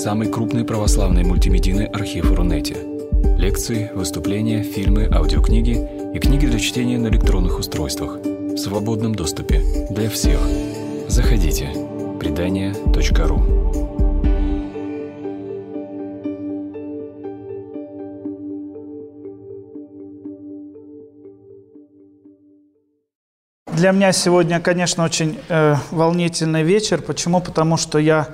самый крупный православный мультимедийный архив Рунете. Лекции, выступления, фильмы, аудиокниги и книги для чтения на электронных устройствах в свободном доступе для всех. Заходите. Предания.ру Для меня сегодня, конечно, очень э, волнительный вечер. Почему? Потому что я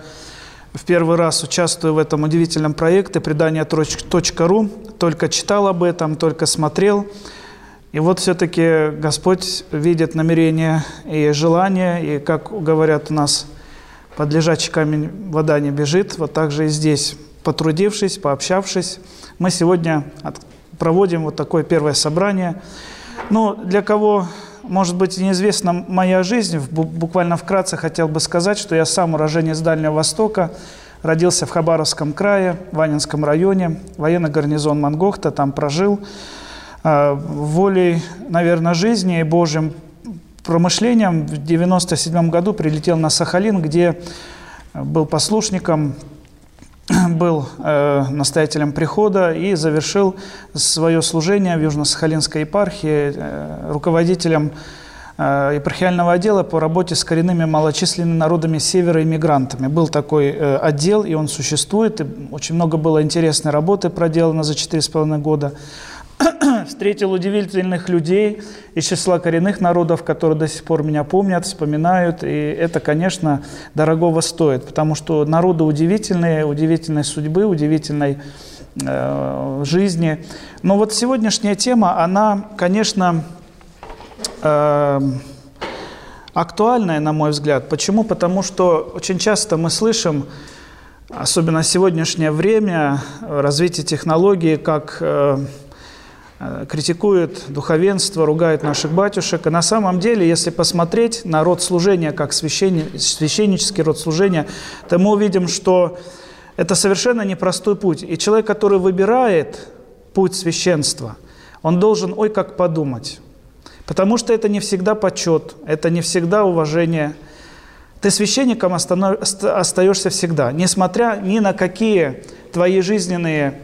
в первый раз участвую в этом удивительном проекте «Предание.ру». Только читал об этом, только смотрел. И вот все-таки Господь видит намерения и желания, и, как говорят у нас, под лежачий камень вода не бежит. Вот так же и здесь, потрудившись, пообщавшись, мы сегодня проводим вот такое первое собрание. Ну, для кого может быть, неизвестна моя жизнь, буквально вкратце хотел бы сказать, что я сам уроженец Дальнего Востока, родился в Хабаровском крае, Ванинском районе, военный гарнизон Мангохта, там прожил. А, волей, наверное, жизни и Божьим промышлением в 97 году прилетел на Сахалин, где был послушником был э, настоятелем прихода и завершил свое служение в Южно-Сахалинской епархии э, руководителем э, епархиального отдела по работе с коренными малочисленными народами севера иммигрантами. Был такой отдел, и он существует. И очень много было интересной работы проделано за 4,5 года. встретил удивительных людей из числа коренных народов, которые до сих пор меня помнят, вспоминают. И это, конечно, дорогого стоит, потому что народы удивительные, удивительной судьбы, удивительной э, жизни. Но вот сегодняшняя тема, она, конечно, э, актуальная, на мой взгляд. Почему? Потому что очень часто мы слышим, особенно в сегодняшнее время, развитие технологий, как... Э, критикует духовенство, ругает наших батюшек. И на самом деле, если посмотреть на род служения, как священнический род служения, то мы увидим, что это совершенно непростой путь. И человек, который выбирает путь священства, он должен, ой, как подумать. Потому что это не всегда почет, это не всегда уважение. Ты священником остаешься всегда, несмотря ни на какие твои жизненные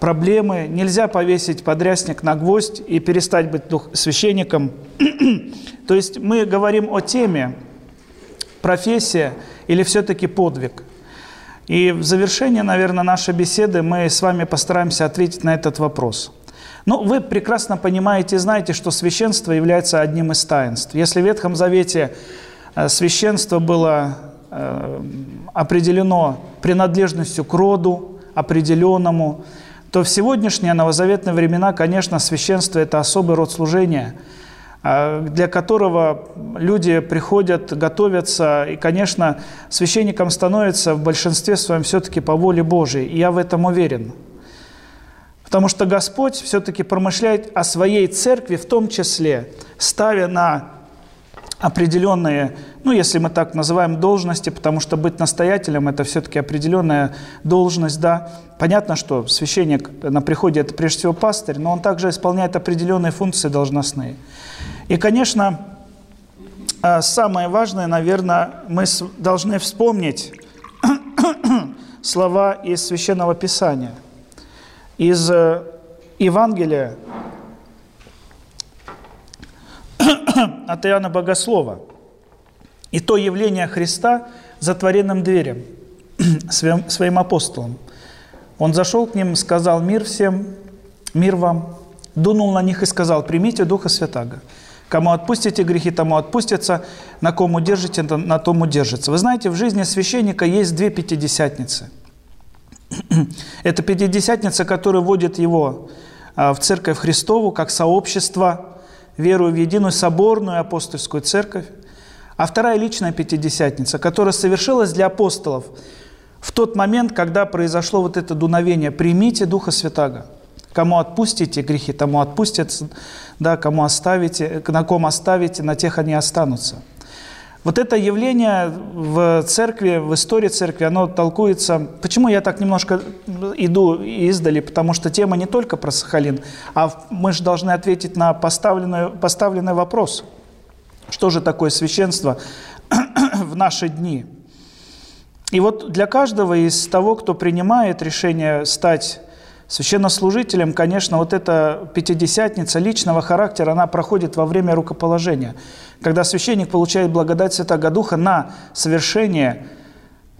проблемы. Нельзя повесить подрясник на гвоздь и перестать быть дух, священником. То есть мы говорим о теме профессия или все-таки подвиг. И в завершение, наверное, нашей беседы мы с вами постараемся ответить на этот вопрос. Ну, вы прекрасно понимаете и знаете, что священство является одним из таинств. Если в Ветхом Завете э, священство было э, определено принадлежностью к роду определенному, то в сегодняшние новозаветные времена, конечно, священство – это особый род служения, а, для которого люди приходят, готовятся, и, конечно, священником становится в большинстве своем все-таки по воле Божией, и я в этом уверен. Потому что Господь все-таки промышляет о своей церкви, в том числе, ставя на определенные, ну, если мы так называем, должности, потому что быть настоятелем – это все-таки определенная должность, да. Понятно, что священник на приходе – это прежде всего пастырь, но он также исполняет определенные функции должностные. И, конечно, а, самое важное, наверное, мы должны вспомнить слова из Священного Писания, из э, Евангелия от Иоанна Богослова. И то явление Христа затворенным дверям, своим, своим апостолам. Он зашел к ним, сказал мир всем, мир вам, дунул на них и сказал, примите Духа Святаго. Кому отпустите грехи, тому отпустятся, на ком удержите, на том удержится. Вы знаете, в жизни священника есть две пятидесятницы. Это пятидесятница, которая вводит его а, в Церковь Христову как сообщество верую в единую соборную апостольскую церковь, а вторая личная пятидесятница, которая совершилась для апостолов в тот момент, когда произошло вот это дуновение «примите Духа Святаго». Кому отпустите грехи, тому отпустятся, да, кому оставите, на ком оставите, на тех они останутся – вот это явление в церкви, в истории церкви, оно толкуется... Почему я так немножко иду издали? Потому что тема не только про Сахалин, а мы же должны ответить на поставленный, поставленный вопрос. Что же такое священство в наши дни? И вот для каждого из того, кто принимает решение стать священнослужителем, конечно, вот эта пятидесятница личного характера, она проходит во время рукоположения, когда священник получает благодать Святого Духа на совершение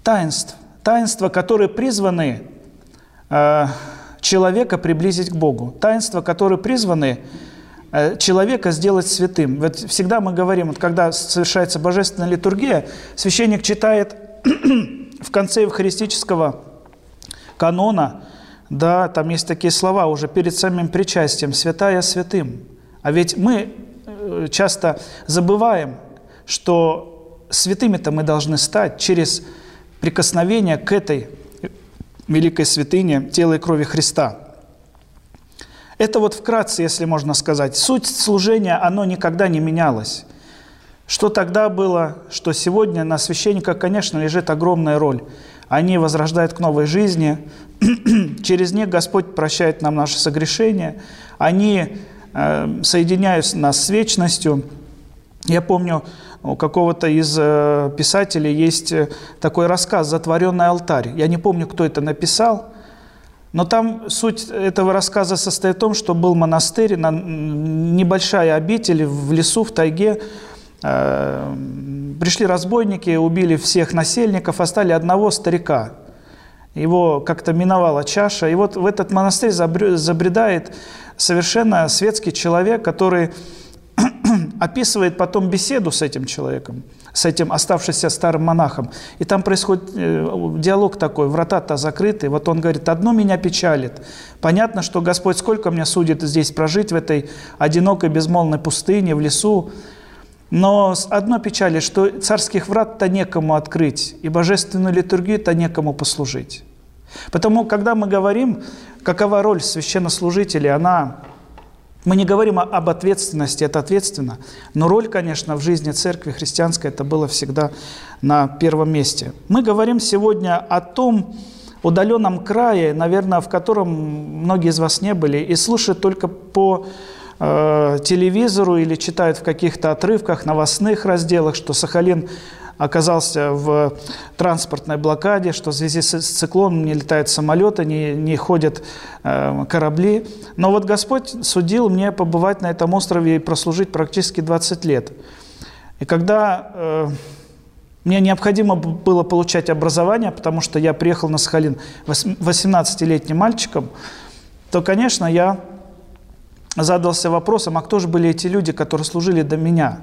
таинств, таинства, которые призваны э, человека приблизить к Богу, таинства, которые призваны э, человека сделать святым. Вот всегда мы говорим, вот когда совершается божественная литургия, священник читает в конце евхаристического канона, да, там есть такие слова уже перед самим причастием «святая святым». А ведь мы э, часто забываем, что святыми-то мы должны стать через прикосновение к этой великой святыне тела и крови Христа. Это вот вкратце, если можно сказать. Суть служения, оно никогда не менялось. Что тогда было, что сегодня на священниках, конечно, лежит огромная роль. Они возрождают к новой жизни. Через них Господь прощает нам наши согрешения. Они э, соединяют нас с вечностью. Я помню, у какого-то из э, писателей есть э, такой рассказ «Затворенный алтарь». Я не помню, кто это написал, но там суть этого рассказа состоит в том, что был монастырь, небольшая обитель в лесу, в тайге, пришли разбойники, убили всех насельников, остали одного старика. Его как-то миновала чаша. И вот в этот монастырь забредает совершенно светский человек, который описывает потом беседу с этим человеком, с этим оставшимся старым монахом. И там происходит э, диалог такой, врата-то закрыты. Вот он говорит, одно меня печалит. Понятно, что Господь сколько мне судит здесь прожить в этой одинокой безмолвной пустыне, в лесу. Но одно печали, что царских врат-то некому открыть, и божественную литургию-то некому послужить. Потому, когда мы говорим, какова роль священнослужителей, она... Мы не говорим об ответственности, это ответственно, но роль, конечно, в жизни церкви христианской это было всегда на первом месте. Мы говорим сегодня о том удаленном крае, наверное, в котором многие из вас не были, и слышат только по э, телевизору или читают в каких-то отрывках, новостных разделах, что Сахалин оказался в транспортной блокаде, что в связи с циклоном не летают самолеты, не, не ходят э, корабли. Но вот Господь судил мне побывать на этом острове и прослужить практически 20 лет. И когда э, мне необходимо было получать образование, потому что я приехал на Сахалин 18-летним мальчиком, то, конечно, я задался вопросом, а кто же были эти люди, которые служили до меня?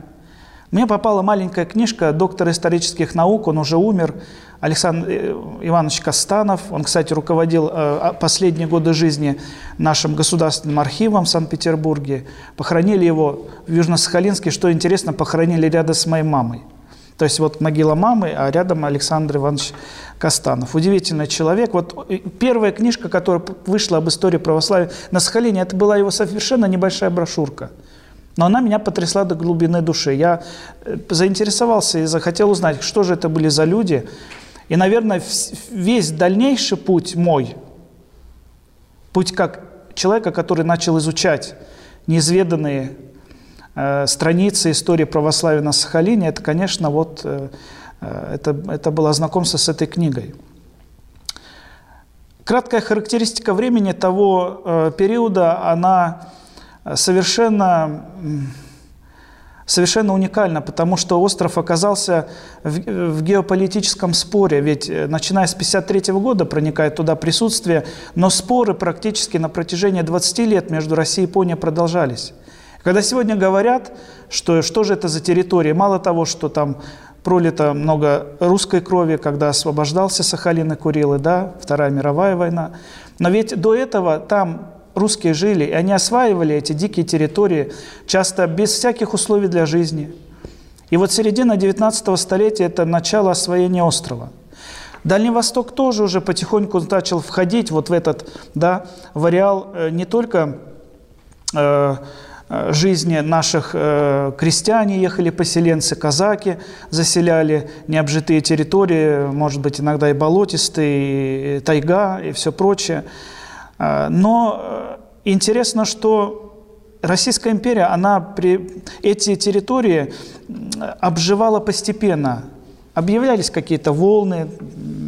Мне попала маленькая книжка доктора исторических наук, он уже умер, Александр э, Иванович Костанов. Он, кстати, руководил э, а, последние годы жизни нашим государственным архивом в Санкт-Петербурге. Похоронили его в Южно-Сахалинске, что интересно, похоронили рядом с моей мамой. То есть вот могила мамы, а рядом Александр Иванович Костанов. Удивительный человек. Вот э, первая книжка, которая вышла об истории православия на Сахалине, это была его совершенно небольшая брошюрка. Но она меня потрясла до глубины души. Я э, заинтересовался и захотел узнать, что же это были за люди. И, наверное, весь дальнейший путь мой, путь как человека, который начал изучать неизведанные Э, страницы истории православия на Сахалине, это, конечно, вот э, э, это, это было знакомство с этой книгой. Краткая характеристика времени того периода, она совершенно, совершенно уникальна, потому что остров оказался в, в геополитическом споре, ведь начиная с 1953 года проникает туда присутствие, но споры практически на протяжении 20 лет между Россией и Японией продолжались. Когда сегодня говорят, что что же это за территория, мало того, что там пролито много русской крови, когда освобождался Сахалин и Курилы, да, Вторая мировая война, но ведь до этого там русские жили, и они осваивали эти дикие территории, часто без всяких условий для жизни. И вот середина 19 столетия – это начало освоения острова. Дальний Восток тоже уже потихоньку начал входить вот в этот, да, в э, не только э, Э, жизни наших э, крестьяне ехали, поселенцы, казаки заселяли необжитые территории, может быть, иногда и болотистые, и тайга, и все прочее. Э, но интересно, что Российская империя, она при... эти территории обживала постепенно. Объявлялись какие-то волны,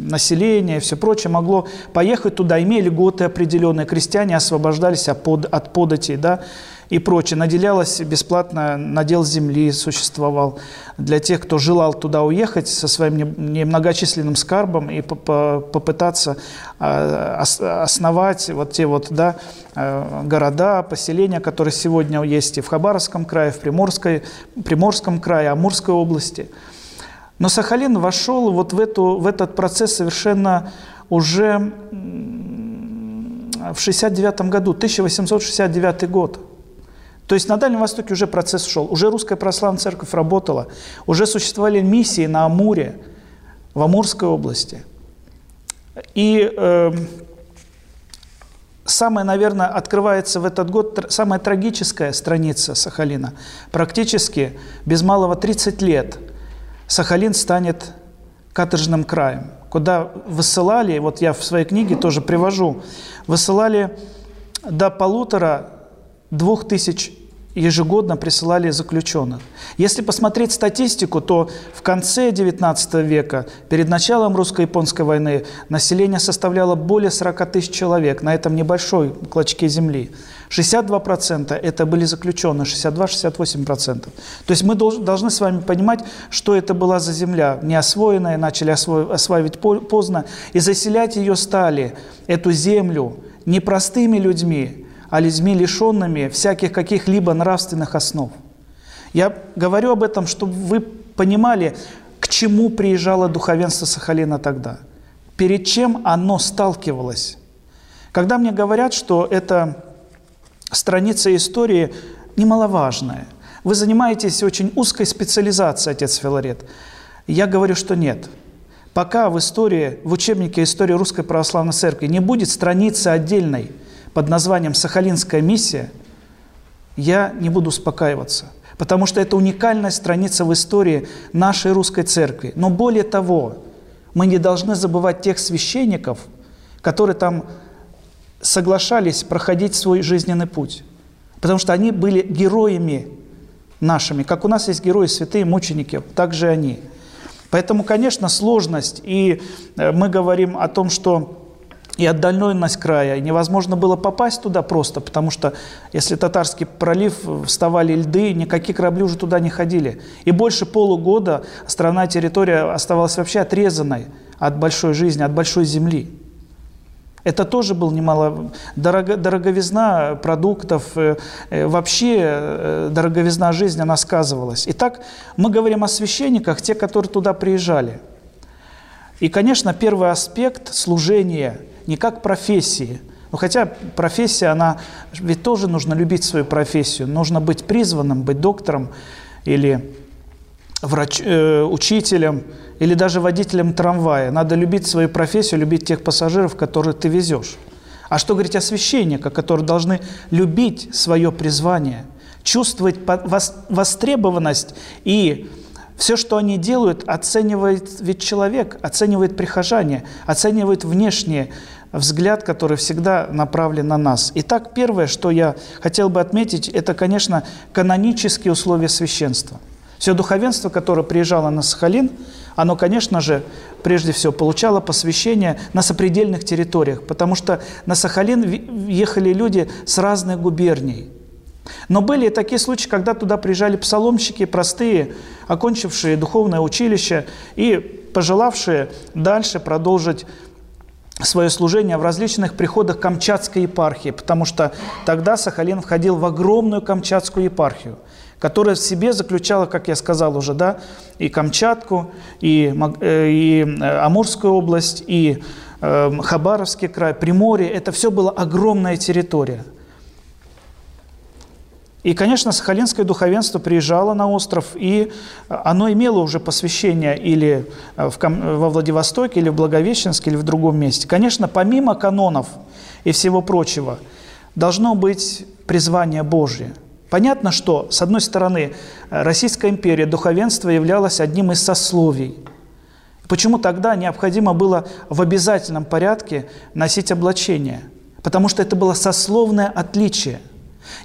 население и все прочее. Могло поехать туда, имели льготы определенные, крестьяне освобождались от, под, от податей, да, и прочее. Наделялось бесплатно, надел земли существовал для тех, кто желал туда уехать со своим немногочисленным скарбом и попытаться а, основать вот те вот, да, э, города, поселения, которые сегодня есть и в Хабаровском крае, в Приморской, Приморском крае, Амурской области. Но Сахалин вошел вот в, эту, в этот процесс совершенно уже в 69 году, 1869 год. То есть на Дальнем Востоке уже процесс шел, уже Русская Православная Церковь работала, уже существовали миссии на Амуре, в Амурской области. И э, самая, наверное, открывается в этот год самая трагическая страница Сахалина. Практически без малого 30 лет Сахалин станет каторжным краем, куда высылали, вот я в своей книге тоже привожу, высылали до полутора двух тысяч ежегодно присылали заключенных. Если посмотреть статистику, то в конце XIX века, перед началом русско-японской войны, население составляло более 40 тысяч человек на этом небольшой клочке земли. 62% это были заключенные, 62-68%. То есть мы должны с вами понимать, что это была за земля, неосвоенная, начали осваивать поздно, и заселять ее стали, эту землю, непростыми людьми, а людьми, лишенными всяких каких-либо нравственных основ. Я говорю об этом, чтобы вы понимали, к чему приезжало духовенство Сахалина тогда, перед чем оно сталкивалось. Когда мне говорят, что это страница истории немаловажная, вы занимаетесь очень узкой специализацией, отец Филарет, я говорю, что нет. Пока в истории, в учебнике истории Русской Православной Церкви не будет страницы отдельной – под названием «Сахалинская миссия», я не буду успокаиваться, потому что это уникальная страница в истории нашей русской церкви. Но более того, мы не должны забывать тех священников, которые там соглашались проходить свой жизненный путь, потому что они были героями нашими. Как у нас есть герои, святые мученики, так же они. Поэтому, конечно, сложность, и э, мы говорим о том, что и отдаленность края. Невозможно было попасть туда просто, потому что если Татарский пролив вставали льды, никакие корабли уже туда не ходили. И больше полугода страна, территория оставалась вообще отрезанной от большой жизни, от большой земли. Это тоже был немало дорого, дороговизна продуктов, э, э, вообще э, дороговизна жизни, она сказывалась. Итак, мы говорим о священниках, те, которые туда приезжали. И, конечно, первый аспект служения – не как профессии. Ну, хотя профессия, она, ведь тоже нужно любить свою профессию. Нужно быть призванным, быть доктором или врач, э, учителем, или даже водителем трамвая. Надо любить свою профессию, любить тех пассажиров, которые ты везешь. А что говорить о священниках, которые должны любить свое призвание, чувствовать востребованность и все, что они делают, оценивает ведь человек, оценивает прихожане, оценивает внешнее, взгляд, который всегда направлен на нас. Итак, первое, что я хотел бы отметить, это, конечно, канонические условия священства. Все духовенство, которое приезжало на Сахалин, оно, конечно же, прежде всего получало посвящение на сопредельных территориях, потому что на Сахалин ехали люди с разных губерний. Но были и такие случаи, когда туда приезжали псаломщики, простые, окончившие духовное училище и пожелавшие дальше продолжить свое служение в различных приходах Камчатской епархии, потому что тогда Сахалин входил в огромную Камчатскую епархию, которая в себе заключала, как я сказал уже, да, и Камчатку, и, э, и э, Амурскую область, и э, Хабаровский край, Приморье. Это все была огромная территория – и, конечно, сахалинское духовенство приезжало на остров, и оно имело уже посвящение или в, во Владивостоке, или в Благовещенске, или в другом месте. Конечно, помимо канонов и всего прочего, должно быть призвание Божье. Понятно, что, с одной стороны, Российская империя, духовенство являлось одним из сословий. Почему тогда необходимо было в обязательном порядке носить облачение? Потому что это было сословное отличие –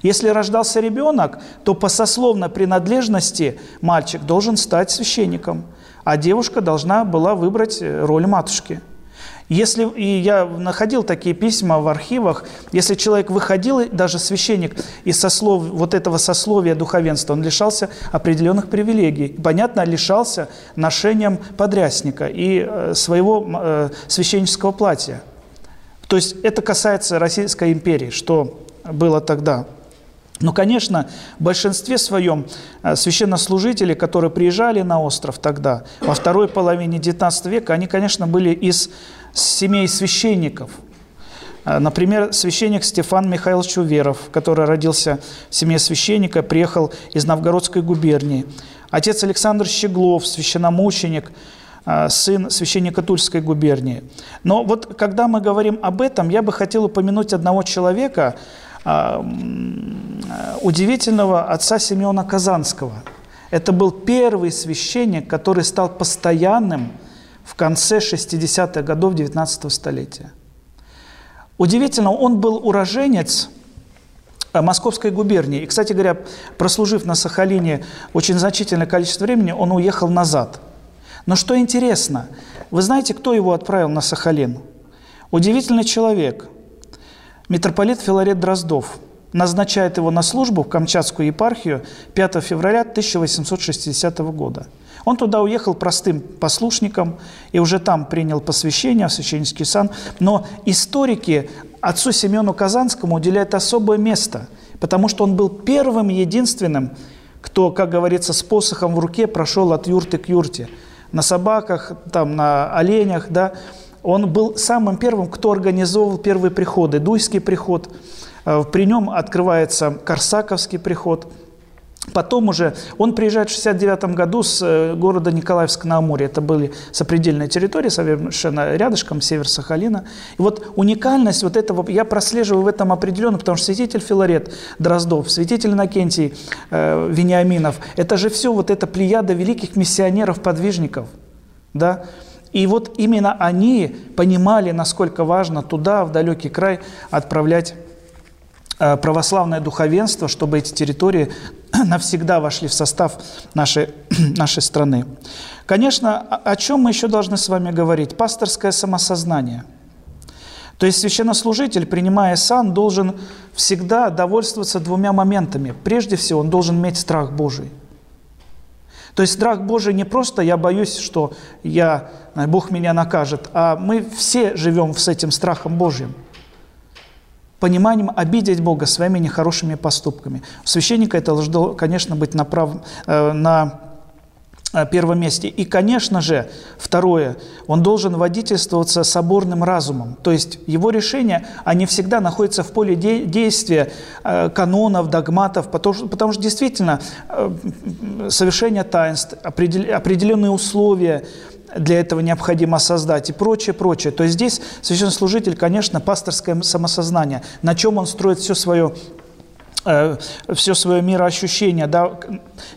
Если рождался ребенок, то по сословной принадлежности мальчик должен стать священником, а девушка должна была выбрать э, роль матушки – если, и я находил такие письма в архивах, если человек выходил, даже священник, из сослов, вот этого сословия духовенства, он лишался определенных привилегий. Понятно, лишался ношением подрясника и э, своего э, священнического платья. То есть это касается Российской империи, что было тогда. Но, конечно, в большинстве своем э, священнослужители, которые приезжали на остров тогда, во второй половине XIX века, они, конечно, были из семей священников. А, например, священник Стефан Михайлович Уверов, который родился в семье священника, приехал из Новгородской губернии. Отец Александр Щеглов, священномученик, а, сын священника Тульской губернии. Но вот когда мы говорим об этом, я бы хотел упомянуть одного человека, удивительного отца Симеона Казанского. Это был первый священник, который стал постоянным в конце 60-х годов 19 столетия. Удивительно, он был уроженец э, Московской губернии. И, кстати говоря, прослужив на Сахалине очень значительное количество времени, он уехал назад. Но что интересно, вы знаете, кто его отправил на Сахалин? Удивительный человек, митрополит Филарет Дроздов назначает его на службу в Камчатскую епархию 5 февраля 1860 года – он туда уехал простым послушником и уже там принял посвящение в священнический сан. Но историки отцу Семену Казанскому уделяют особое место, потому что он был первым единственным, кто, как говорится, с посохом в руке прошел от юрты к юрте. На собаках, там, на оленях, да. Он был самым первым, кто организовывал первые приходы. Дуйский приход, э, при нем открывается Корсаковский приход – Потом уже он приезжает в 69 году с э, города Николаевска на Амуре. Это были сопредельные территории, совершенно рядышком, север Сахалина. И вот уникальность вот этого я прослеживаю в этом определенно, потому что святитель Филарет Дроздов, святитель Иннокентий э, Вениаминов, это же все вот эта плеяда великих миссионеров-подвижников. Да? И вот именно они понимали, насколько важно туда, в далекий край, отправлять Э, православное духовенство, чтобы эти территории навсегда вошли в состав нашей, нашей страны. Конечно, о чем мы еще должны с вами говорить? Пасторское самосознание. То есть священнослужитель, принимая сан, должен всегда довольствоваться двумя моментами. Прежде всего, он должен иметь страх Божий. То есть страх Божий не просто «я боюсь, что я, Бог меня накажет», а мы все живем с этим страхом Божьим – пониманием обидеть Бога своими нехорошими поступками. У священника это должно, конечно, быть на, прав, э, на э, первом месте. И, конечно же, второе, он должен водительствоваться соборным разумом. То есть его решения, они всегда находятся в поле де- действия э, канонов, догматов, потому, что, потому что действительно совершение таинств, определенные условия, для этого необходимо создать и прочее, прочее. То есть здесь священнослужитель, конечно, пасторское самосознание, на чем он строит все свое э, все свое мироощущение, да,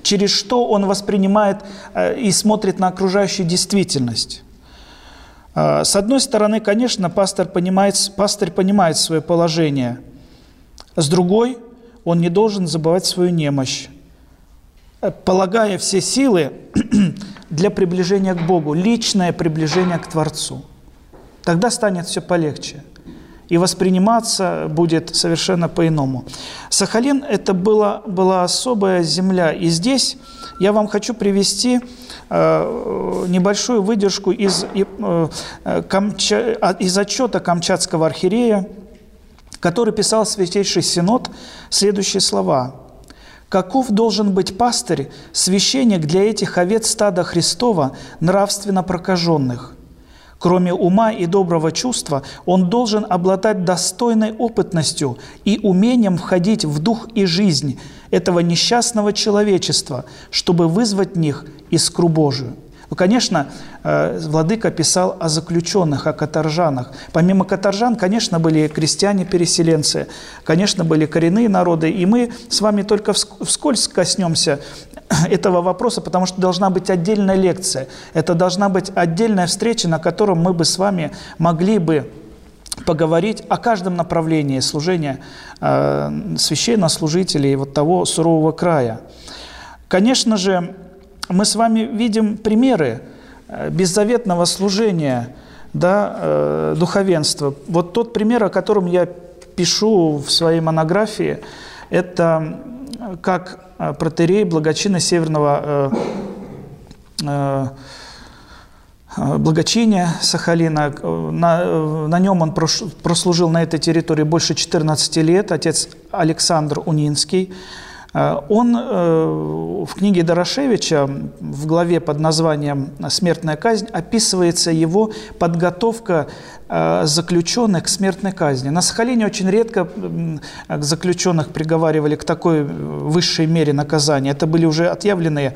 через что он воспринимает э, и смотрит на окружающую действительность. Э, с одной стороны, конечно, пастор понимает, пастор понимает свое положение. С другой, он не должен забывать свою немощь, полагая все силы для приближения к Богу, личное приближение к Творцу. Тогда станет все полегче. И восприниматься будет совершенно по-иному. Сахалин – это была, была особая земля. И здесь я вам хочу привести э, небольшую выдержку из, э, Камча, а, из отчета Камчатского архиерея, который писал Святейший Синод следующие слова – Каков должен быть пастырь, священник для этих овец стада Христова, нравственно прокаженных? Кроме ума и доброго чувства, он должен обладать достойной опытностью и умением входить в дух и жизнь этого несчастного человечества, чтобы вызвать в них искру Божию. Ну, конечно, э, Владыка писал о заключенных, о каторжанах. Помимо каторжан, конечно, были крестьяне-переселенцы, конечно, были коренные народы, и мы с вами только вскользь коснемся этого вопроса, потому что должна быть отдельная лекция, это должна быть отдельная встреча, на которой мы бы с вами могли бы поговорить о каждом направлении служения э, священнослужителей вот того сурового края. Конечно же, мы с вами видим примеры э, беззаветного служения да, э, духовенства. Вот тот пример, о котором я пишу в своей монографии, это как э, протерей благочина Северного э, э, благочиния Сахалина. На, на нем он прослужил на этой территории больше 14 лет, отец Александр Унинский. Он в книге Дорошевича в главе под названием «Смертная казнь» описывается его подготовка заключенных к смертной казни. На Сахалине очень редко заключенных приговаривали к такой высшей мере наказания. Это были уже отъявленные,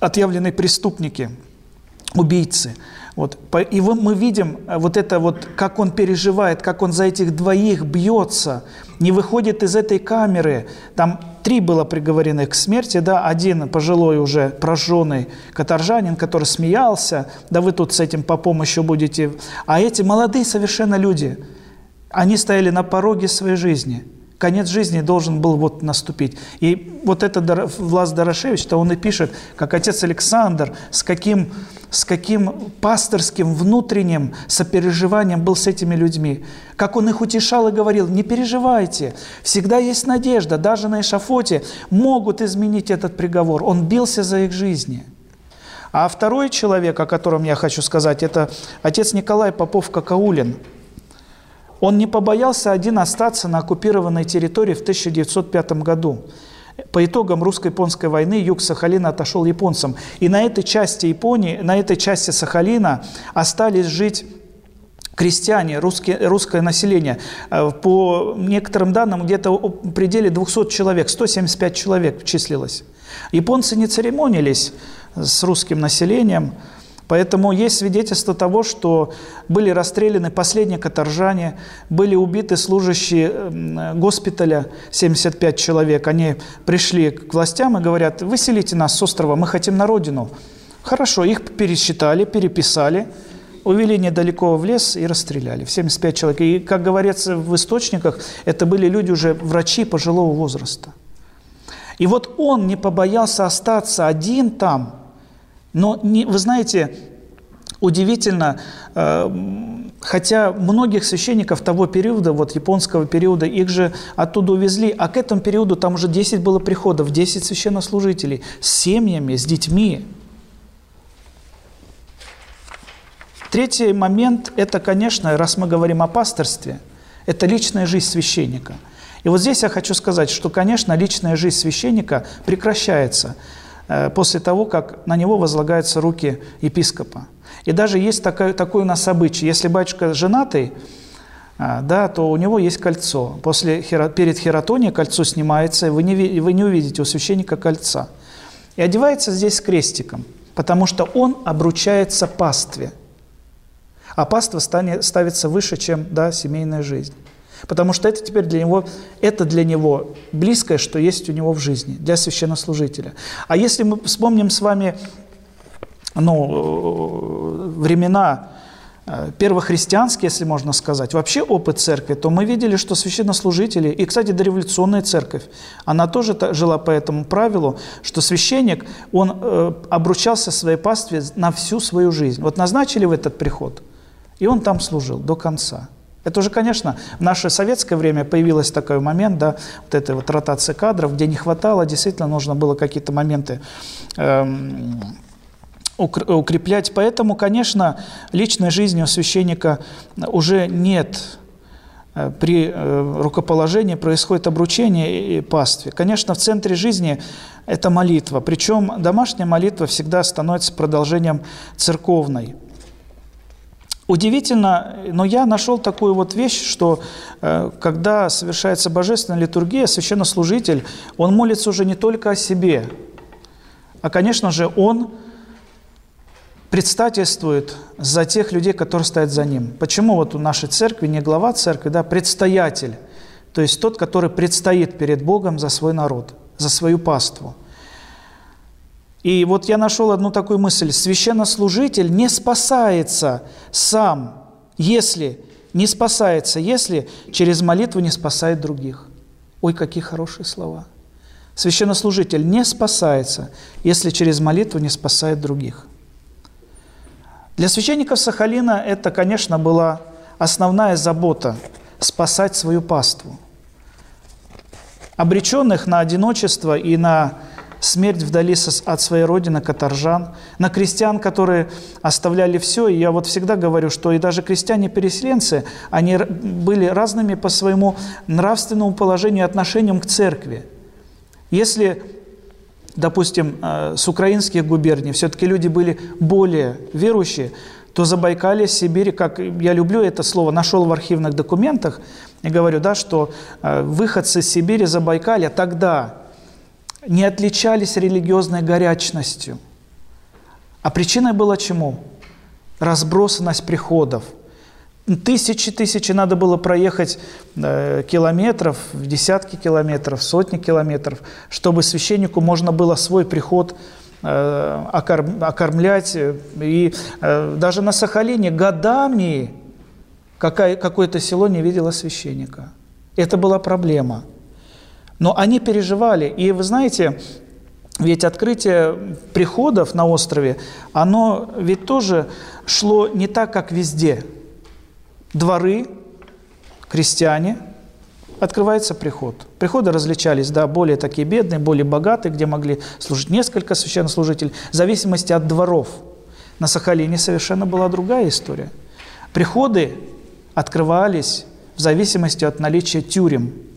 отъявленные преступники – убийцы. Вот. И мы видим э, вот это вот, как он переживает, как он за этих двоих бьется, не выходит из этой камеры. Там три было приговорены к смерти, да, один пожилой уже прожженный каторжанин, который смеялся, да вы тут с этим по помощи будете. А эти молодые совершенно люди, они стояли на пороге своей жизни – конец жизни должен был вот наступить. И вот это Влас Дорошевич, то он и пишет, как отец Александр, с каким, с каким пасторским внутренним сопереживанием был с этими людьми. Как он их утешал и говорил, не переживайте, всегда есть надежда, даже на эшафоте могут изменить этот приговор. Он бился за их жизни. А второй человек, о котором я хочу сказать, это отец Николай Попов-Какаулин – он не побоялся один остаться на оккупированной территории в 1905 году. По итогам русско-японской войны юг Сахалина отошел японцам. И на этой части Японии, на этой части Сахалина остались жить крестьяне, русские, русское население. Э, по некоторым данным, где-то в пределе 200 человек, 175 человек числилось. Японцы не церемонились с русским населением, Поэтому есть свидетельство того, что были расстреляны последние каторжане, были убиты служащие госпиталя, 75 человек. Они пришли к властям и говорят, выселите нас с острова, мы хотим на родину. Хорошо, их пересчитали, переписали, увели недалеко в лес и расстреляли. В 75 человек. И, как говорится в источниках, это были люди уже врачи пожилого возраста. И вот он не побоялся остаться один там – но не, вы знаете, удивительно, э, хотя многих священников того периода, вот японского периода, их же оттуда увезли, а к этому периоду там уже 10 было приходов, 10 священнослужителей с семьями, с детьми. Третий момент – это, конечно, раз мы говорим о пасторстве, это личная жизнь священника. И вот здесь я хочу сказать, что, конечно, личная жизнь священника прекращается – после того, как на него возлагаются руки епископа. И даже есть такое, такое у нас обычай. Если батюшка женатый, э, да, то у него есть кольцо. После, перед хератонией кольцо снимается, и вы не, вы не увидите у священника кольца. И одевается здесь крестиком, потому что он обручается пастве. А паства ставится выше, чем да, семейная жизнь. Потому что это теперь для него, это для него близкое, что есть у него в жизни, для священнослужителя. А если мы вспомним с вами ну, времена э, первохристианские, если можно сказать, вообще опыт церкви, то мы видели, что священнослужители, и, кстати, дореволюционная церковь, она тоже жила по этому правилу, что священник, он э, обручался своей пастве на всю свою жизнь. Вот назначили в этот приход, и он там служил до конца. Это уже, конечно, в наше советское время появилась такой момент, да, вот этой вот ротации кадров, где не хватало, действительно нужно было какие-то моменты эм, укреплять. Поэтому, конечно, личной жизни у священника уже нет э, при э, рукоположении происходит обручение и пастве. Конечно, в центре жизни это молитва, причем домашняя молитва всегда становится продолжением церковной. Удивительно, но я нашел такую вот вещь, что э, когда совершается божественная литургия, священнослужитель, он молится уже не только о себе, а, конечно же, он предстательствует за тех людей, которые стоят за ним. Почему вот у нашей церкви не глава церкви, да, предстоятель, то есть тот, который предстоит перед Богом за свой народ, за свою паству. И вот я нашел одну такую мысль. Священнослужитель не спасается сам, если не спасается, если через молитву не спасает других. Ой, какие хорошие слова. Священнослужитель не спасается, если через молитву не спасает других. Для священников Сахалина это, конечно, была основная забота – спасать свою паству. Обреченных на одиночество и на смерть вдали от своей родины каторжан, на крестьян, которые оставляли все. И я вот всегда говорю, что и даже крестьяне-переселенцы, они были разными по своему нравственному положению и отношениям к церкви. Если, допустим, э, с украинских губерний все-таки люди были более верующие, то Забайкалье, Сибирь, как я люблю это слово, нашел в архивных документах, и говорю, да, что э, выходцы из Сибири, Забайкалья тогда не отличались религиозной горячностью. А причиной было чему? Разбросанность приходов. Тысячи-тысячи надо было проехать э, километров, десятки километров, сотни километров, чтобы священнику можно было свой приход э, окорм, окормлять. И э, даже на Сахалине годами какое-то село не видело священника. Это была проблема – но они переживали. И вы знаете, ведь открытие приходов на острове, оно ведь тоже шло не так, как везде. Дворы, крестьяне, открывается приход. Приходы различались, да, более такие бедные, более богатые, где могли служить несколько священнослужителей, в зависимости от дворов. На Сахалине совершенно была другая история. Приходы открывались в зависимости от наличия тюрем –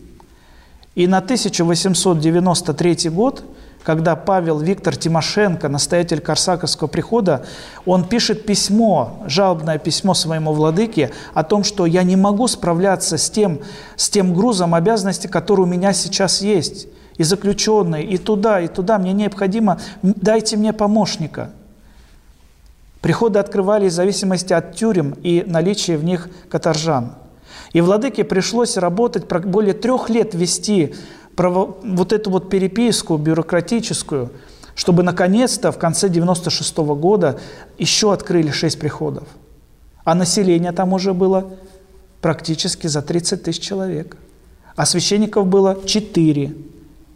и на 1893 год, когда Павел Виктор Тимошенко, настоятель Корсаковского прихода, он пишет письмо, жалобное письмо своему владыке о том, что я не могу справляться с тем, с тем грузом обязанностей, который у меня сейчас есть. И заключенные, и туда, и туда. Мне необходимо, дайте мне помощника. Приходы открывались в зависимости от тюрем и наличия в них каторжан. И владыке пришлось работать, более трех лет вести вот эту вот переписку бюрократическую, чтобы наконец-то в конце 96 -го года еще открыли шесть приходов. А население там уже было практически за 30 тысяч человек. А священников было 4.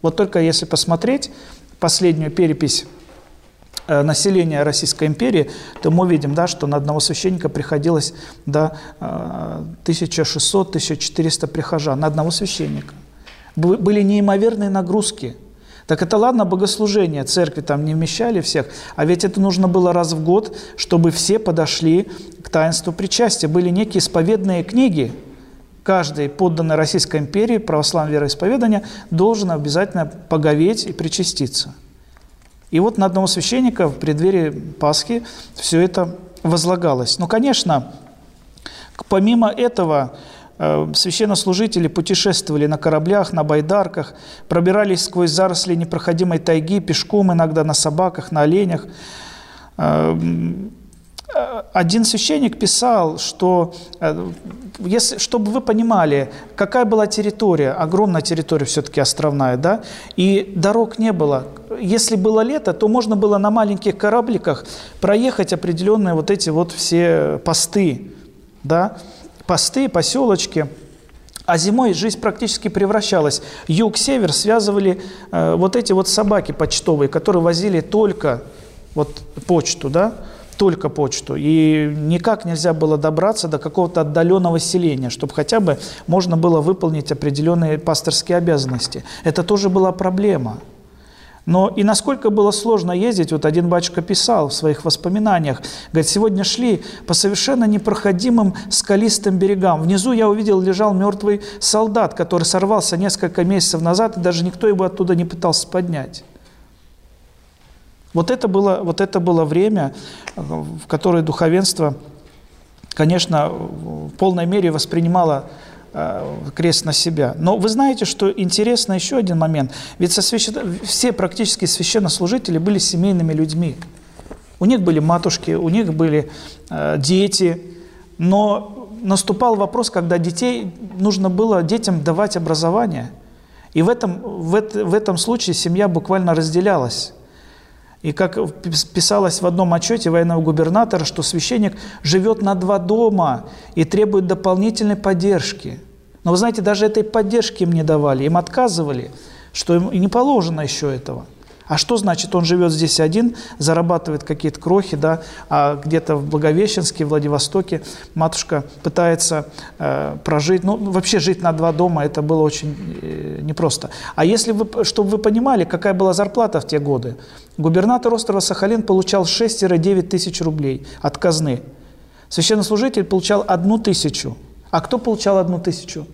Вот только если посмотреть последнюю перепись населения Российской империи, то мы видим, да, что на одного священника приходилось до да, 1600-1400 прихожан, на одного священника. Были неимоверные нагрузки. Так это ладно, богослужение, церкви там не вмещали всех, а ведь это нужно было раз в год, чтобы все подошли к таинству причастия. Были некие исповедные книги, каждый подданный Российской империи, православное вероисповедание, должен обязательно поговеть и причаститься. И вот на одного священника в преддверии Пасхи все это возлагалось. Ну, конечно, помимо этого, э, священнослужители путешествовали на кораблях, на байдарках, пробирались сквозь заросли непроходимой тайги, пешком иногда на собаках, на оленях. Один священник писал, что, э, если, чтобы вы понимали, какая была территория, огромная территория все-таки островная, да, и дорог не было. Если было лето, то можно было на маленьких корабликах проехать определенные вот эти вот все посты, да, посты, поселочки. А зимой жизнь практически превращалась. Юг-север связывали э, вот эти вот собаки почтовые, которые возили только вот почту, да, только почту, и никак нельзя было добраться до какого-то отдаленного селения, чтобы хотя бы можно было выполнить определенные пасторские обязанности. Это тоже была проблема. Но и насколько было сложно ездить, вот один батюшка писал в своих воспоминаниях, говорит, сегодня шли по совершенно непроходимым скалистым берегам. Внизу я увидел, лежал мертвый солдат, который сорвался несколько месяцев назад, и даже никто его оттуда не пытался поднять. Вот это было, вот это было время, в которое духовенство, конечно, в полной мере воспринимало э, крест на себя. Но вы знаете, что интересно еще один момент. Ведь со священ... все практически священнослужители были семейными людьми. У них были матушки, у них были э, дети. Но наступал вопрос, когда детей нужно было детям давать образование. И в этом, в, это, в этом случае семья буквально разделялась. И как писалось в одном отчете военного губернатора, что священник живет на два дома и требует дополнительной поддержки. Но вы знаете, даже этой поддержки им не давали, им отказывали, что им не положено еще этого – а что значит, он живет здесь один, зарабатывает какие-то крохи, да, а где-то в Благовещенске, в Владивостоке матушка пытается э, прожить, ну, вообще жить на два дома, это было очень э, непросто. А если вы, чтобы вы понимали, какая была зарплата в те годы, губернатор острова Сахалин получал 6-9 тысяч рублей от казны. Священнослужитель получал одну тысячу. А кто получал одну тысячу?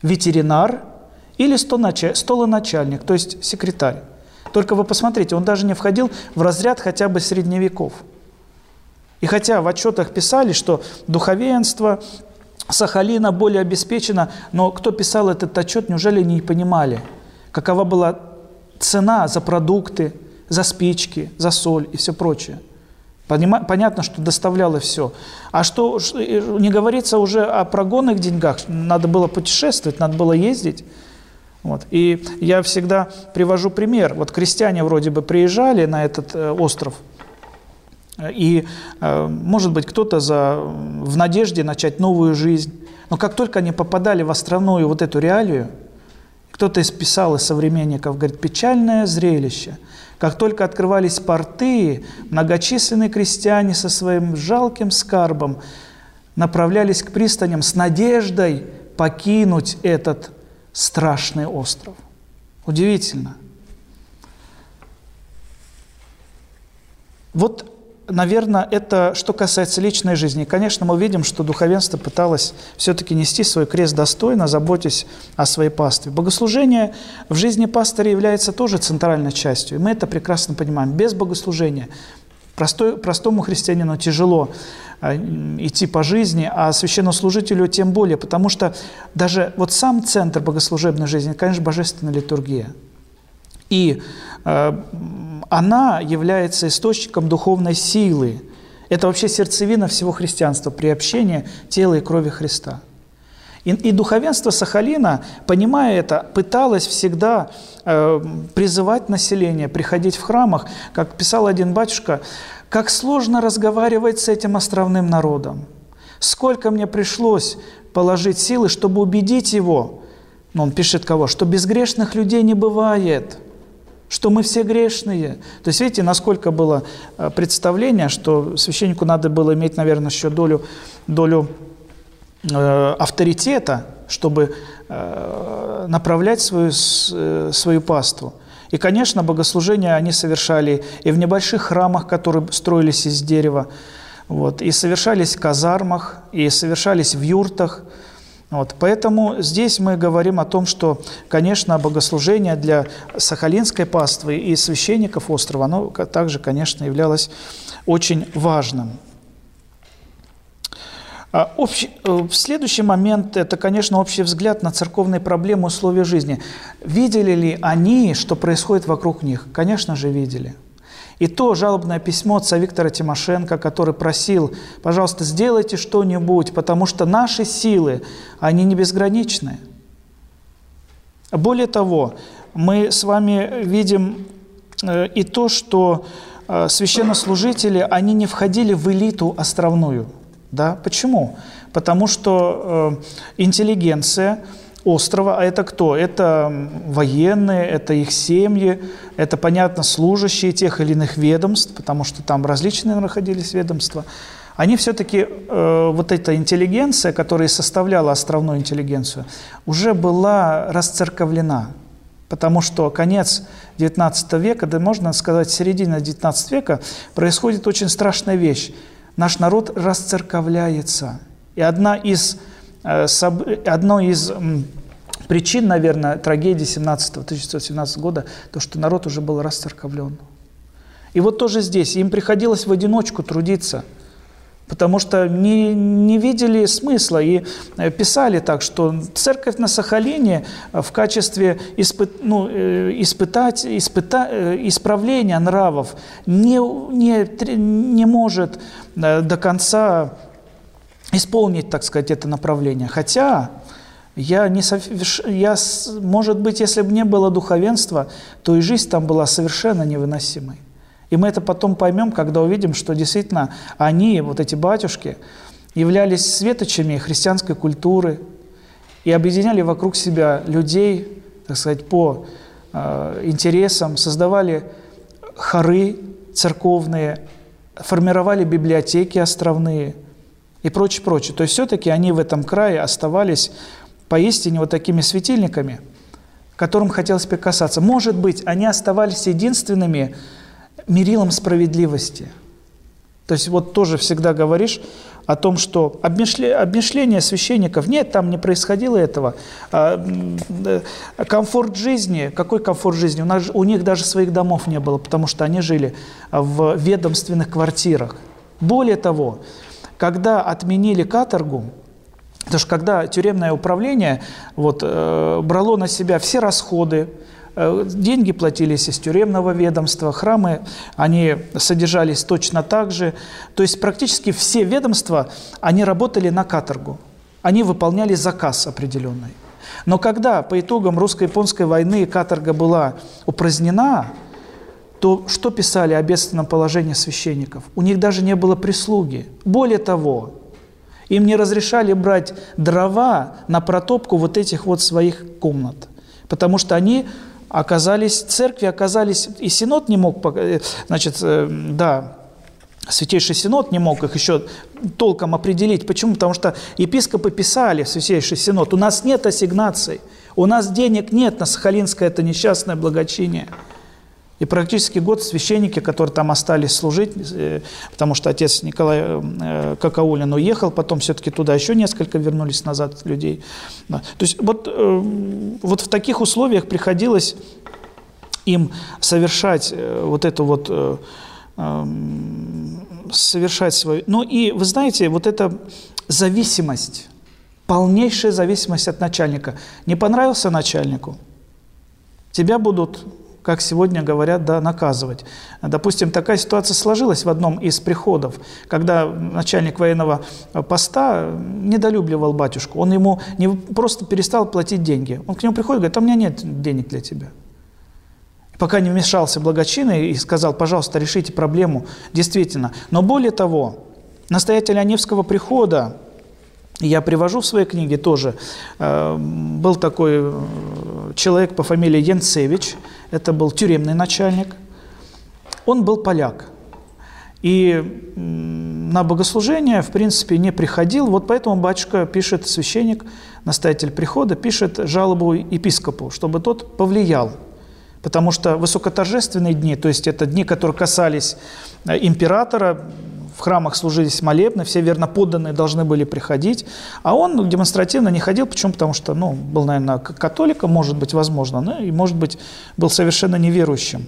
Ветеринар или столоначальник, то есть секретарь. Только вы посмотрите, он даже не входил в разряд хотя бы средневеков. И хотя в отчетах писали, что духовенство Сахалина более обеспечено, но кто писал этот отчет, неужели не понимали, какова была цена за продукты, за спички, за соль и все прочее. Понятно, что доставляло все. А что, не говорится уже о прогонных деньгах, надо было путешествовать, надо было ездить. Вот. И я всегда привожу пример. Вот крестьяне вроде бы приезжали на этот э, остров, и, э, может быть, кто-то за, в надежде начать новую жизнь. Но как только они попадали в островную вот эту реалию, кто-то из писал из современников, говорит, печальное зрелище. Как только открывались порты, многочисленные крестьяне со своим жалким скарбом направлялись к пристаням с надеждой покинуть этот страшный остров. Удивительно. Вот, наверное, это что касается личной жизни. Конечно, мы видим, что духовенство пыталось все-таки нести свой крест достойно, заботясь о своей пастве. Богослужение в жизни пастыря является тоже центральной частью, и мы это прекрасно понимаем. Без богослужения простой, простому христианину тяжело а, идти по жизни, а священнослужителю тем более, потому что даже вот сам центр богослужебной жизни, конечно, божественная литургия. И э, она является источником духовной силы. Это вообще сердцевина всего христианства, приобщение тела и крови Христа. И, и духовенство Сахалина, понимая это, пыталось всегда э, призывать население приходить в храмах. Как писал один батюшка, как сложно разговаривать с этим островным народом. Сколько мне пришлось положить силы, чтобы убедить его, ну, он пишет кого, что безгрешных людей не бывает, что мы все грешные. То есть видите, насколько было э, представление, что священнику надо было иметь, наверное, еще долю, долю авторитета, чтобы э, направлять свою, э, свою паству. И, конечно, богослужения они совершали и в небольших храмах, которые строились из дерева, вот, и совершались в казармах, и совершались в юртах. Вот, поэтому здесь мы говорим о том, что, конечно, богослужение для сахалинской паствы и священников острова, оно также, конечно, являлось очень важным. А, общий, э, следующий момент – это, конечно, общий взгляд на церковные проблемы условия жизни. Видели ли они, что происходит вокруг них? Конечно же, видели. И то жалобное письмо отца Виктора Тимошенко, который просил, пожалуйста, сделайте что-нибудь, потому что наши силы, они не безграничны. Более того, мы с вами видим э, и то, что э, священнослужители, они не входили в элиту островную – да? Почему? Потому что э, интеллигенция острова, а это кто? Это военные, это их семьи, это, понятно, служащие тех или иных ведомств, потому что там различные находились ведомства. Они все-таки, э, вот эта интеллигенция, которая составляла островную интеллигенцию, уже была расцерковлена. Потому что конец XIX века, да можно сказать, середина XIX века, происходит очень страшная вещь наш народ расцерковляется. И одна из, э, одной из причин, наверное, трагедии 17 1917 года, то, что народ уже был расцерковлен. И вот тоже здесь им приходилось в одиночку трудиться – потому что не, не видели смысла и э, писали так, что церковь на Сахалине в качестве испы, ну, э, испытать, испыта, э, исправления нравов не, не, не может до конца исполнить, так сказать, это направление. Хотя я не соверш... я, может быть, если бы не было духовенства, то и жизнь там была совершенно невыносимой. И мы это потом поймем, когда увидим, что действительно они, вот эти батюшки, являлись светочами христианской культуры и объединяли вокруг себя людей, так сказать, по э, интересам, создавали хоры церковные, формировали библиотеки островные и прочее, прочее. То есть все-таки они в этом крае оставались поистине вот такими светильниками, которым хотелось прикасаться. Может быть, они оставались единственными мерилом справедливости. То есть вот тоже всегда говоришь о том, что обмышление священников, нет, там не происходило этого. А, комфорт жизни, какой комфорт жизни? У, нас, у них даже своих домов не было, потому что они жили в ведомственных квартирах. Более того, когда отменили каторгу, потому что когда тюремное управление вот, э, брало на себя все расходы, Э, деньги платились из тюремного ведомства, храмы, они содержались точно так же. То есть практически все ведомства, они работали на каторгу. Они выполняли заказ определенный. Но когда по итогам русско-японской войны каторга была упразднена, то что писали о бедственном положении священников? У них даже не было прислуги. Более того, им не разрешали брать дрова на протопку вот этих вот своих комнат, потому что они оказались, церкви оказались, и Синод не мог, э, значит, э, да, Святейший Синод не мог их еще толком определить. Почему? Потому что епископы писали Святейший Синод, у нас нет ассигнаций, у нас денег нет на Сахалинское это несчастное благочиние. И практически год священники, которые там остались служить, э, потому что отец Николай э, Какаулин уехал, потом все-таки туда еще несколько вернулись назад людей. То есть вот, э, вот в таких условиях приходилось им совершать вот эту вот эм, совершать свою... Ну и, вы знаете, вот эта зависимость, полнейшая зависимость от начальника. Не понравился начальнику, тебя будут как сегодня говорят, да, наказывать. Допустим, такая ситуация сложилась в одном из приходов, когда начальник военного поста недолюбливал батюшку. Он ему не просто перестал платить деньги. Он к нему приходит и говорит, а у меня нет денег для тебя. Пока не вмешался благочинный и сказал, пожалуйста, решите проблему, действительно. Но более того, настоятель Аневского прихода, я привожу в своей книге тоже, э, был такой э, человек по фамилии Янцевич, это был тюремный начальник, он был поляк. И на богослужение, в принципе, не приходил. Вот поэтому батюшка пишет, священник, настоятель прихода, пишет жалобу епископу, чтобы тот повлиял. Потому что высокоторжественные дни, то есть это дни, которые касались э, императора, в храмах служились молебны, все верноподданные должны были приходить, а он демонстративно не ходил, почему? Потому что, ну, был, наверное, католиком, может быть, возможно, ну, и, может быть, был совершенно неверующим.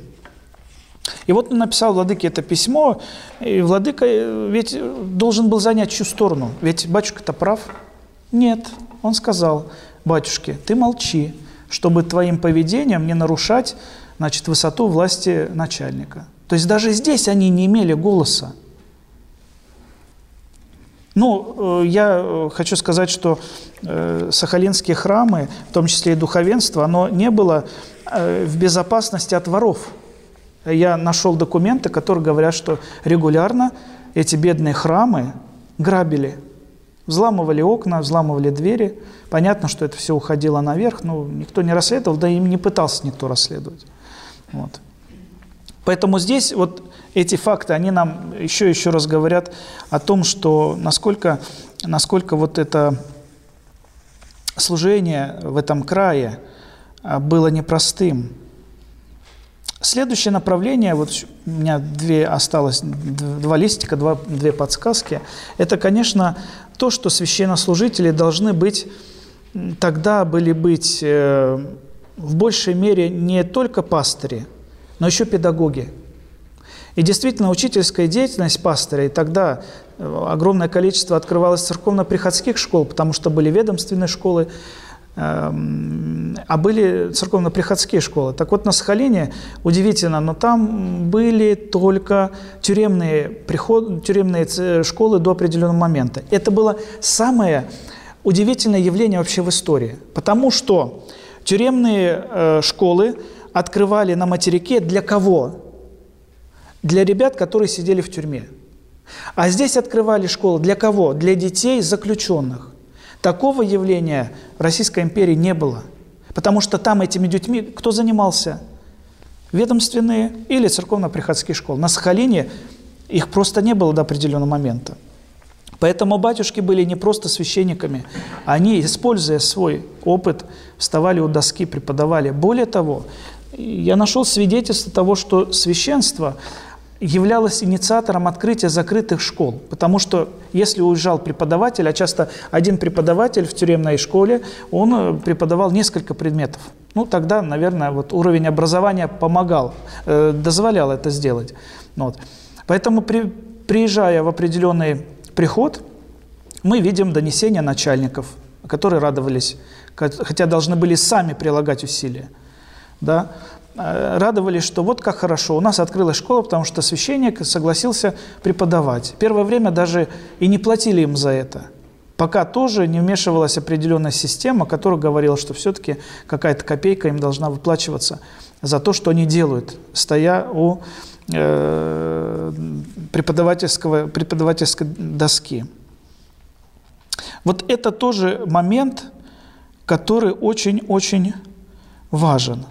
И вот он написал Владыке это письмо, и Владыка э, ведь должен был занять чью сторону, ведь батюшка-то прав. Нет, он сказал, батюшке, ты молчи, чтобы твоим поведением не нарушать значит, высоту власти начальника. То есть даже здесь они не имели голоса. Ну, э, я э, хочу сказать, что э, сахалинские храмы, в том числе и духовенство, оно не было в безопасности от воров. Я нашел документы, которые говорят, что регулярно эти бедные храмы грабили, взламывали окна, взламывали двери. Понятно, что это все уходило наверх, но никто не расследовал, да и не пытался никто расследовать. Вот. Поэтому здесь вот эти факты, они нам еще еще раз говорят о том, что насколько, насколько вот это служение в этом крае а, было непростым. Следующее направление, вот у меня две осталось, два листика, два, две подсказки, это, конечно, то, что священнослужители должны быть, тогда были быть э, в большей мере не только пастыри, но еще педагоги. И действительно, учительская деятельность пастыря, и тогда э, огромное количество открывалось церковно-приходских школ, потому что были ведомственные школы, эм, а были церковно-приходские школы. Так вот, на Сахалине, удивительно, но там были только тюремные, приход, тюремные школы до определенного момента. Это было самое удивительное явление вообще в истории, потому что тюремные э, школы открывали на материке для кого? Для ребят, которые сидели в тюрьме. А здесь открывали школы для кого? Для детей заключенных. Такого явления в Российской империи не было. Потому что там этими детьми кто занимался? Ведомственные или церковно-приходские школы. На Сахалине их просто не было до определенного момента. Поэтому батюшки были не просто священниками, они, используя свой опыт, вставали у доски, преподавали. Более того, я нашел свидетельство того, что священство являлось инициатором открытия закрытых школ. Потому что если уезжал преподаватель, а часто один преподаватель в тюремной школе, он э, преподавал несколько предметов. Ну, тогда, наверное, вот уровень образования помогал, э, дозволял это сделать. Вот. Поэтому, при, приезжая в определенный приход, мы видим донесения начальников, которые радовались, хотя должны были сами прилагать усилия. Да? Э, радовались, что вот как хорошо, у нас открылась школа, потому что священник согласился преподавать. Первое время даже и не платили им за это. Пока тоже не вмешивалась определенная система, которая говорила, что все-таки какая-то копейка им должна выплачиваться за то, что они делают, стоя у э, преподавательского, преподавательской доски. Вот это тоже момент, который очень-очень важен.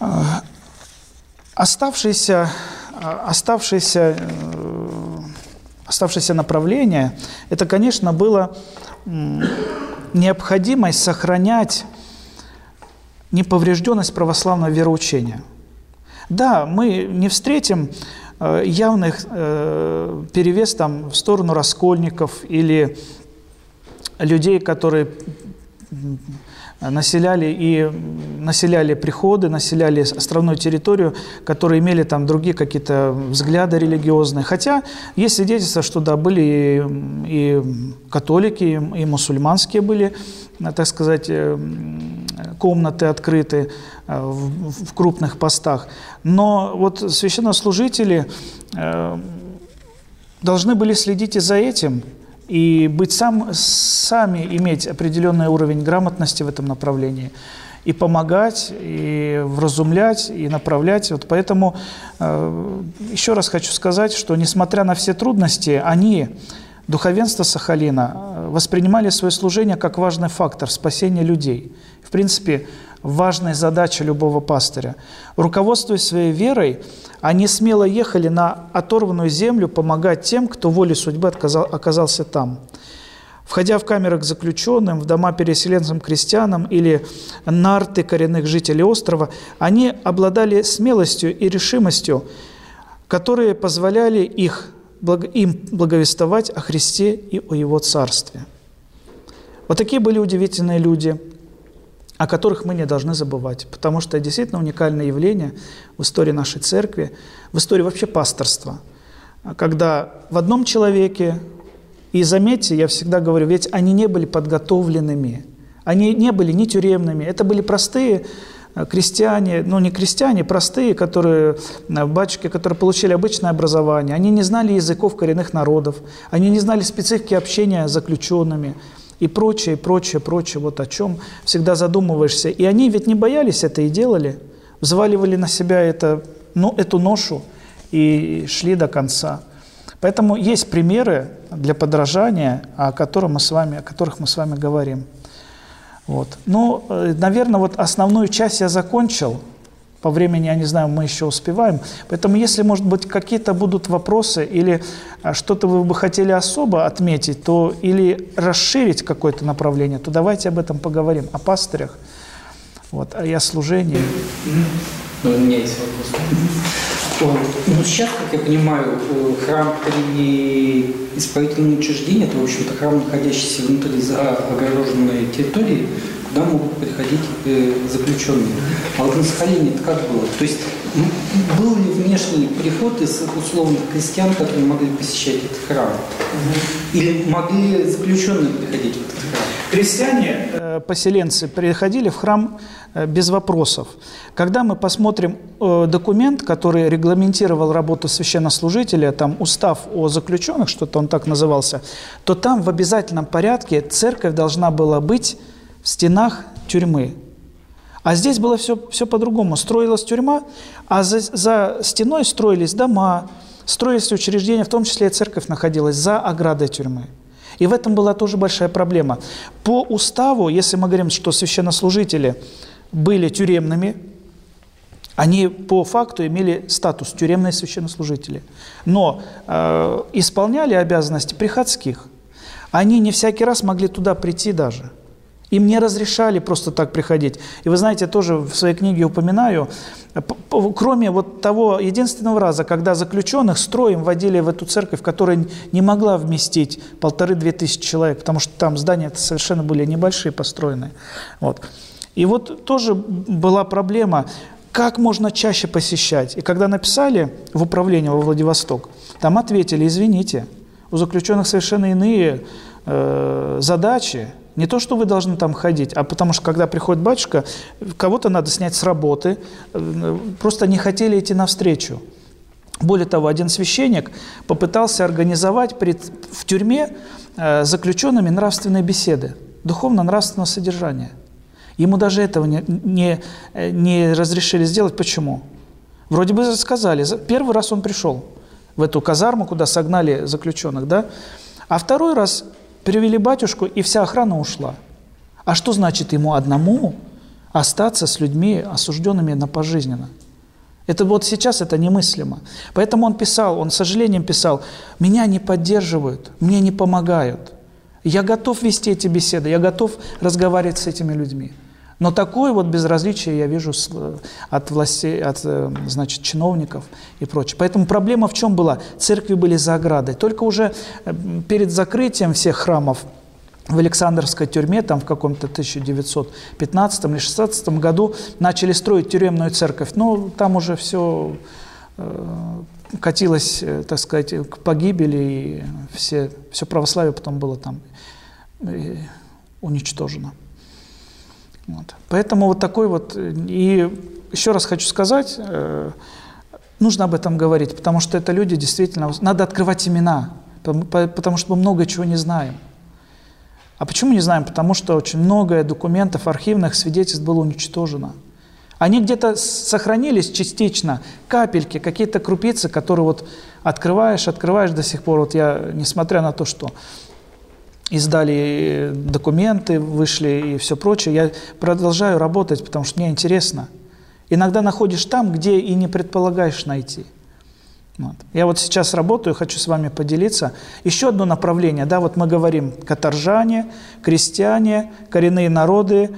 А, оставшееся, а, оставшееся, э, оставшееся направление, это, конечно, было необходимость сохранять неповрежденность православного вероучения. Да, мы не встретим э, явных э, перевес там в сторону раскольников или людей, которые населяли и населяли приходы, населяли островную территорию, которые имели там другие какие-то взгляды религиозные. Хотя есть свидетельства, что да, были и, и католики, и мусульманские были, так сказать, э, комнаты открыты э, в, в крупных постах. Но вот священнослужители э, должны были следить и за этим, и быть сам, сами иметь определенный уровень грамотности в этом направлении и помогать, и вразумлять, и направлять. Вот поэтому э, еще раз хочу сказать, что несмотря на все трудности, они, духовенство Сахалина, э, воспринимали свое служение как важный фактор спасения людей. В принципе, важная задача любого пастыря. Руководствуясь своей верой, они смело ехали на оторванную землю помогать тем, кто волей судьбы отказал, оказался там. Входя в камеры к заключенным, в дома переселенцам крестьянам или нарты коренных жителей острова, они обладали смелостью и решимостью, которые позволяли их, им благовествовать о Христе и о Его Царстве. Вот такие были удивительные люди – о которых мы не должны забывать, потому что это действительно уникальное явление в истории нашей церкви, в истории вообще пасторства, когда в одном человеке, и заметьте, я всегда говорю, ведь они не были подготовленными, они не были ни тюремными, это были простые э, крестьяне, ну не крестьяне, простые, которые, э, батюшки, которые получили обычное образование, они не знали языков коренных народов, они не знали специфики общения с заключенными, и прочее, прочее, прочее, вот о чем всегда задумываешься. И они ведь не боялись это и делали, взваливали на себя это, ну, эту ношу и шли до конца. Поэтому есть примеры для подражания, о, котором мы с вами, о которых мы с вами говорим. Вот. Ну, э, наверное, вот основную часть я закончил – по времени, я не знаю, мы еще успеваем. Поэтому, если, может быть, какие-то будут вопросы или а, что-то вы бы хотели особо отметить, то или расширить какое-то направление, то давайте об этом поговорим, о пастырях, вот, о служении. Ну, у меня есть вопрос. Ну, сейчас, как я понимаю, храм – это не исправительное учреждение, это, в общем-то, храм, находящийся внутри за огороженной территории, куда могут приходить э, заключенные. А вот на Сахалине это как было? То есть был ли внешний приход из условных крестьян, которые могли посещать этот храм? Или могли заключенные приходить в этот храм? Крестьяне, э, поселенцы, приходили в храм э, без вопросов. Когда мы посмотрим э, документ, который регламентировал работу священнослужителя, там устав о заключенных, что-то он так назывался, то там в обязательном порядке церковь должна была быть в стенах тюрьмы. А здесь было все, все по-другому. Строилась тюрьма, а за, за стеной строились дома, строились учреждения, в том числе и церковь находилась за оградой тюрьмы. И в этом была тоже большая проблема. По уставу, если мы говорим, что священнослужители были тюремными, они по факту имели статус тюремные священнослужители, но э, исполняли обязанности приходских. Они не всякий раз могли туда прийти даже. Им не разрешали просто так приходить. И вы знаете, тоже в своей книге упоминаю, кроме вот того единственного раза, когда заключенных строем водили в эту церковь, которая не могла вместить полторы-две тысячи человек, потому что там здания совершенно были небольшие, построенные. Вот. И вот тоже была проблема, как можно чаще посещать. И когда написали в управление во Владивосток, там ответили, извините, у заключенных совершенно иные э, задачи, не то, что вы должны там ходить, а потому что, когда приходит батюшка, кого-то надо снять с работы, э, просто не хотели идти навстречу. Более того, один священник попытался организовать пред, в тюрьме э, заключенными нравственные беседы, духовно-нравственного содержания. Ему даже этого не, не, э, не разрешили сделать. Почему? Вроде бы сказали, первый раз он пришел в эту казарму, куда согнали заключенных, да? А второй раз Привели батюшку, и вся охрана ушла. А что значит ему одному остаться с людьми, осужденными на пожизненно? Это вот сейчас это немыслимо. Поэтому он писал, он с сожалением писал, «Меня не поддерживают, мне не помогают. Я готов вести эти беседы, я готов разговаривать с этими людьми. Но такое вот безразличие я вижу от властей, от э, значит, чиновников и прочее. Поэтому проблема в чем была? Церкви были за оградой. Только уже э, перед закрытием всех храмов в Александровской тюрьме, там в каком-то 1915 или 16 году начали строить тюремную церковь. Но там уже все э, катилось, так сказать, к погибели, и все, все православие потом было там уничтожено. Вот. Поэтому вот такой вот... И еще раз хочу сказать, э, нужно об этом говорить, потому что это люди действительно... Надо открывать имена, потому что мы много чего не знаем. А почему не знаем? Потому что очень много документов, архивных свидетельств было уничтожено. Они где-то сохранились частично, капельки, какие-то крупицы, которые вот открываешь, открываешь до сих пор. Вот я, несмотря на то, что издали документы, вышли и все прочее. Я продолжаю работать, потому что мне интересно. Иногда находишь там, где и не предполагаешь найти. Вот. Я вот сейчас работаю, хочу с вами поделиться. Еще одно направление, да, вот мы говорим каторжане, крестьяне, коренные народы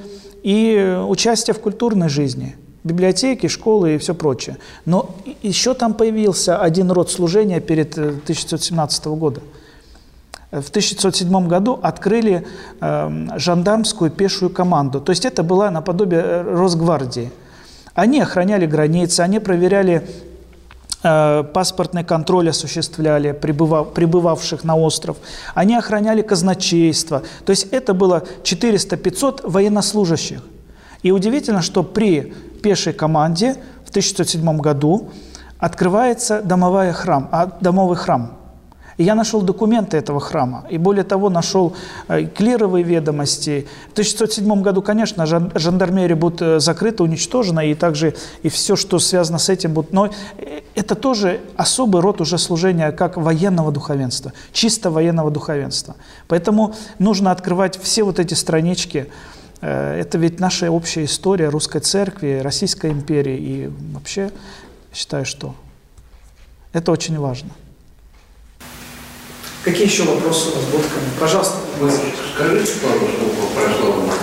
и участие в культурной жизни, библиотеки, школы и все прочее. Но еще там появился один род служения перед 1917 э, года – в 1907 году открыли э, жандармскую пешую команду. То есть это была наподобие э, Росгвардии. Они охраняли границы, они проверяли э, паспортный контроль осуществляли прибывав, прибывавших на остров. Они охраняли казначейство. То есть это было 400-500 военнослужащих. И удивительно, что при пешей команде в 1907 году открывается домовая храм, а, домовый храм – и я нашел документы этого храма, и более того, нашел э, клировые ведомости. В 1607 году, конечно, жандармерия будет э, закрыта, уничтожена, и также и все, что связано с этим, будет. Но э, это тоже особый род уже служения, как военного духовенства, чисто военного духовенства. Поэтому нужно открывать все вот эти странички. Это ведь наша общая история русской церкви, Российской империи, и вообще считаю, что это очень важно. Какие еще вопросы у вас будут ко мне? Пожалуйста. Вы скажите пару слов о православных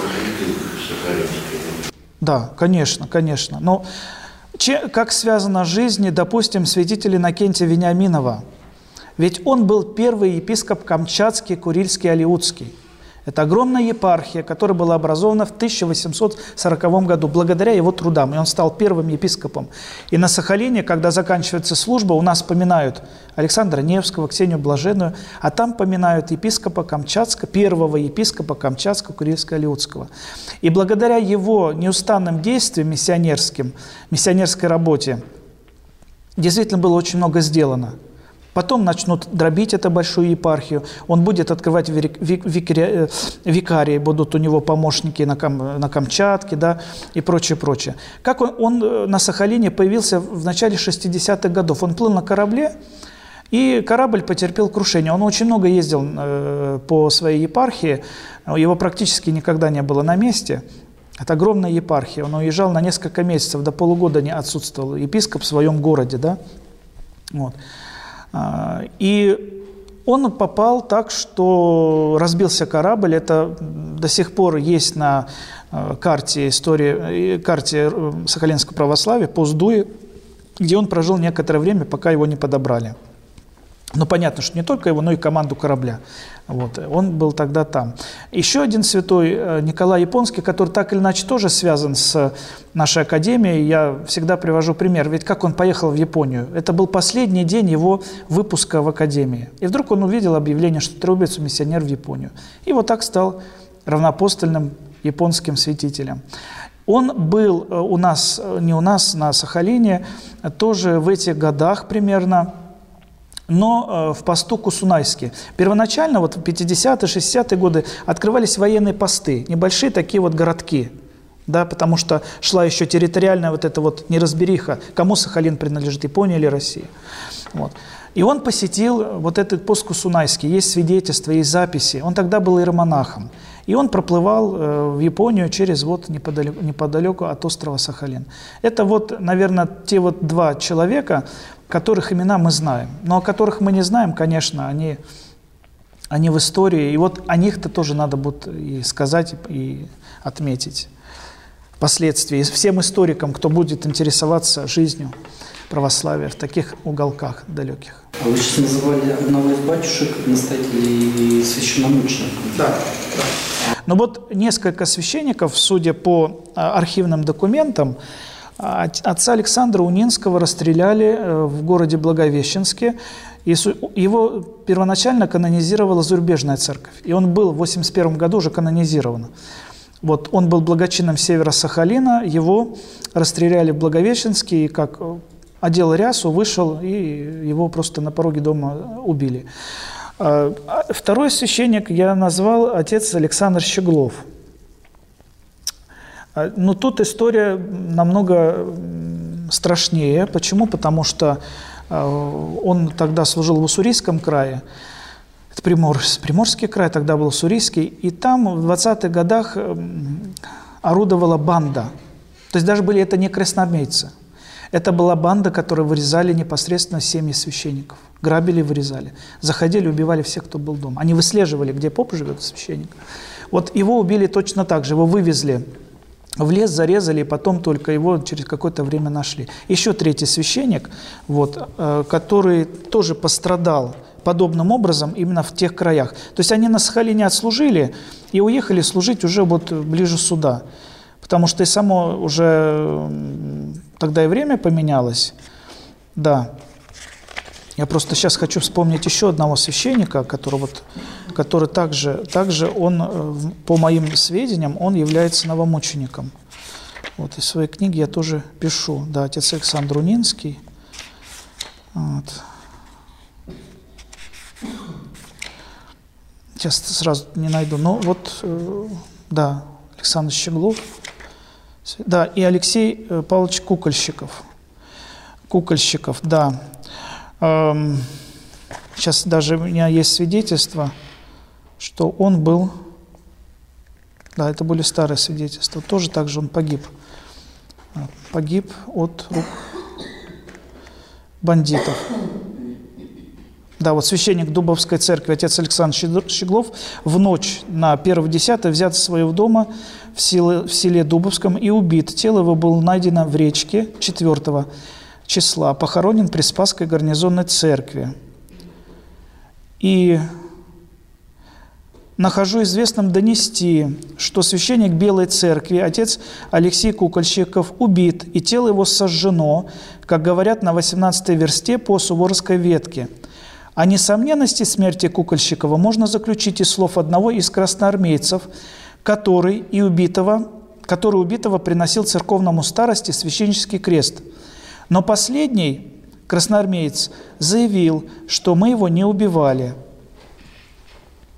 Да, конечно, конечно. Но че, как связана жизнь, допустим, святителя Иннокентия Вениаминова? Ведь он был первый епископ Камчатский, Курильский, Алиутский. Это огромная епархия, которая была образована в 1840 году благодаря его трудам. И он стал первым епископом. И на Сахалине, когда заканчивается служба, у нас поминают Александра Невского, Ксению Блаженную, а там поминают епископа Камчатска, первого епископа Камчатского, Курильского, Алиутского. И благодаря его неустанным действиям миссионерским, миссионерской работе, действительно было очень много сделано – Потом начнут дробить эту большую епархию. Он будет открывать викари, викарии, будут у него помощники на, Кам, на Камчатке да, и прочее, прочее. Как он, он э, на Сахалине появился в начале 60-х годов? Он плыл на корабле, и корабль потерпел крушение. Он очень много ездил э, по своей епархии, его практически никогда не было на месте. Это огромная епархия. Он уезжал на несколько месяцев, до полугода не отсутствовал епископ в своем городе. Да? Вот. А, и он попал так, что разбился корабль. Это до сих пор есть на э, карте истории, э, карте э, Сахалинского православия, Поздуе, где он прожил некоторое время, пока его не подобрали. Но понятно, что не только его, но и команду корабля. Вот, он был тогда там. Еще один святой, э, Николай Японский, который так или иначе тоже связан с нашей академией, я всегда привожу пример. Ведь как он поехал в Японию? Это был последний день его выпуска в академии. И вдруг он увидел объявление, что трубец миссионер в Японию. И вот так стал равнопостольным японским святителем. Он был э, у нас, э, не у нас, на Сахалине, тоже в этих годах примерно, но э, в посту Кусунайске. Первоначально, вот в 50-е, 60-е годы, открывались военные посты, небольшие такие вот городки, да, потому что шла еще территориальная вот эта вот неразбериха, кому Сахалин принадлежит, Япония или Россия. Вот. И он посетил вот этот пост Кусунайский, есть свидетельства, есть записи. Он тогда был иеромонахом. И он проплывал э, в Японию через вот неподалеку, неподалеку от острова Сахалин. Это вот, наверное, те вот два человека, которых имена мы знаем. Но о которых мы не знаем, конечно, они, они в истории. И вот о них-то тоже надо будет и сказать, и отметить впоследствии. И всем историкам, кто будет интересоваться жизнью православия в таких уголках далеких. А вы сейчас называли одного из батюшек настоятелей священномучеником. Да, да. Но вот несколько священников, судя по а, архивным документам, отца Александра Унинского расстреляли э, в городе Благовещенске. Его первоначально канонизировала зарубежная церковь. И он был в 81 году уже канонизирован. Вот он был благочинным севера Сахалина, его расстреляли в Благовещенске, и как э, одел рясу, вышел, и его просто на пороге дома убили. А, а второй священник я назвал отец Александр Щеглов – Но ну, тут история намного страшнее. Почему? Потому что а, он тогда служил в Уссурийском крае, это Примор, Приморский край, тогда был Уссурийский, и там в 20-х годах орудовала банда. То есть даже были это не красноармейцы. Это была банда, которая вырезали непосредственно семьи священников. Грабили, вырезали. Заходили, убивали всех, кто был дома. Они выслеживали, где поп живет священник. Вот его убили точно так же. Его вывезли в лес зарезали, и потом только его через какое-то время нашли. Еще третий священник, вот, э, который тоже пострадал подобным образом именно в тех краях. То есть они на Сахалине отслужили и уехали служить уже вот ближе сюда. Потому что и само уже тогда и время поменялось. Да. Я просто сейчас хочу вспомнить еще одного священника, который, вот, который также, также он, э, по моим сведениям, он является новомучеником. Вот, из своей книги я тоже пишу, да, отец Александр Унинский. Вот. Сейчас сразу не найду, но вот, э, да, Александр Щеглов, да, и Алексей э, Павлович Кукольщиков. Кукольщиков, да. Сейчас даже у меня есть свидетельство, что он был, да, это были старые свидетельства, тоже так же он погиб. Погиб от рук бандитов. Да, вот священник Дубовской церкви, отец Александр Щеглов, в ночь на 1-10 взят из своего дома в селе, в селе Дубовском и убит. Тело его было найдено в речке 4 числа, похоронен при Спасской гарнизонной церкви. И нахожу известным донести, что священник Белой Церкви, отец Алексей Кукольщиков, убит, и тело его сожжено, как говорят на 18 версте по Суворовской ветке. О несомненности смерти Кукольщикова можно заключить из слов одного из красноармейцев, который и убитого, который убитого приносил церковному старости священнический крест – но последний, красноармеец, заявил, что мы его не убивали.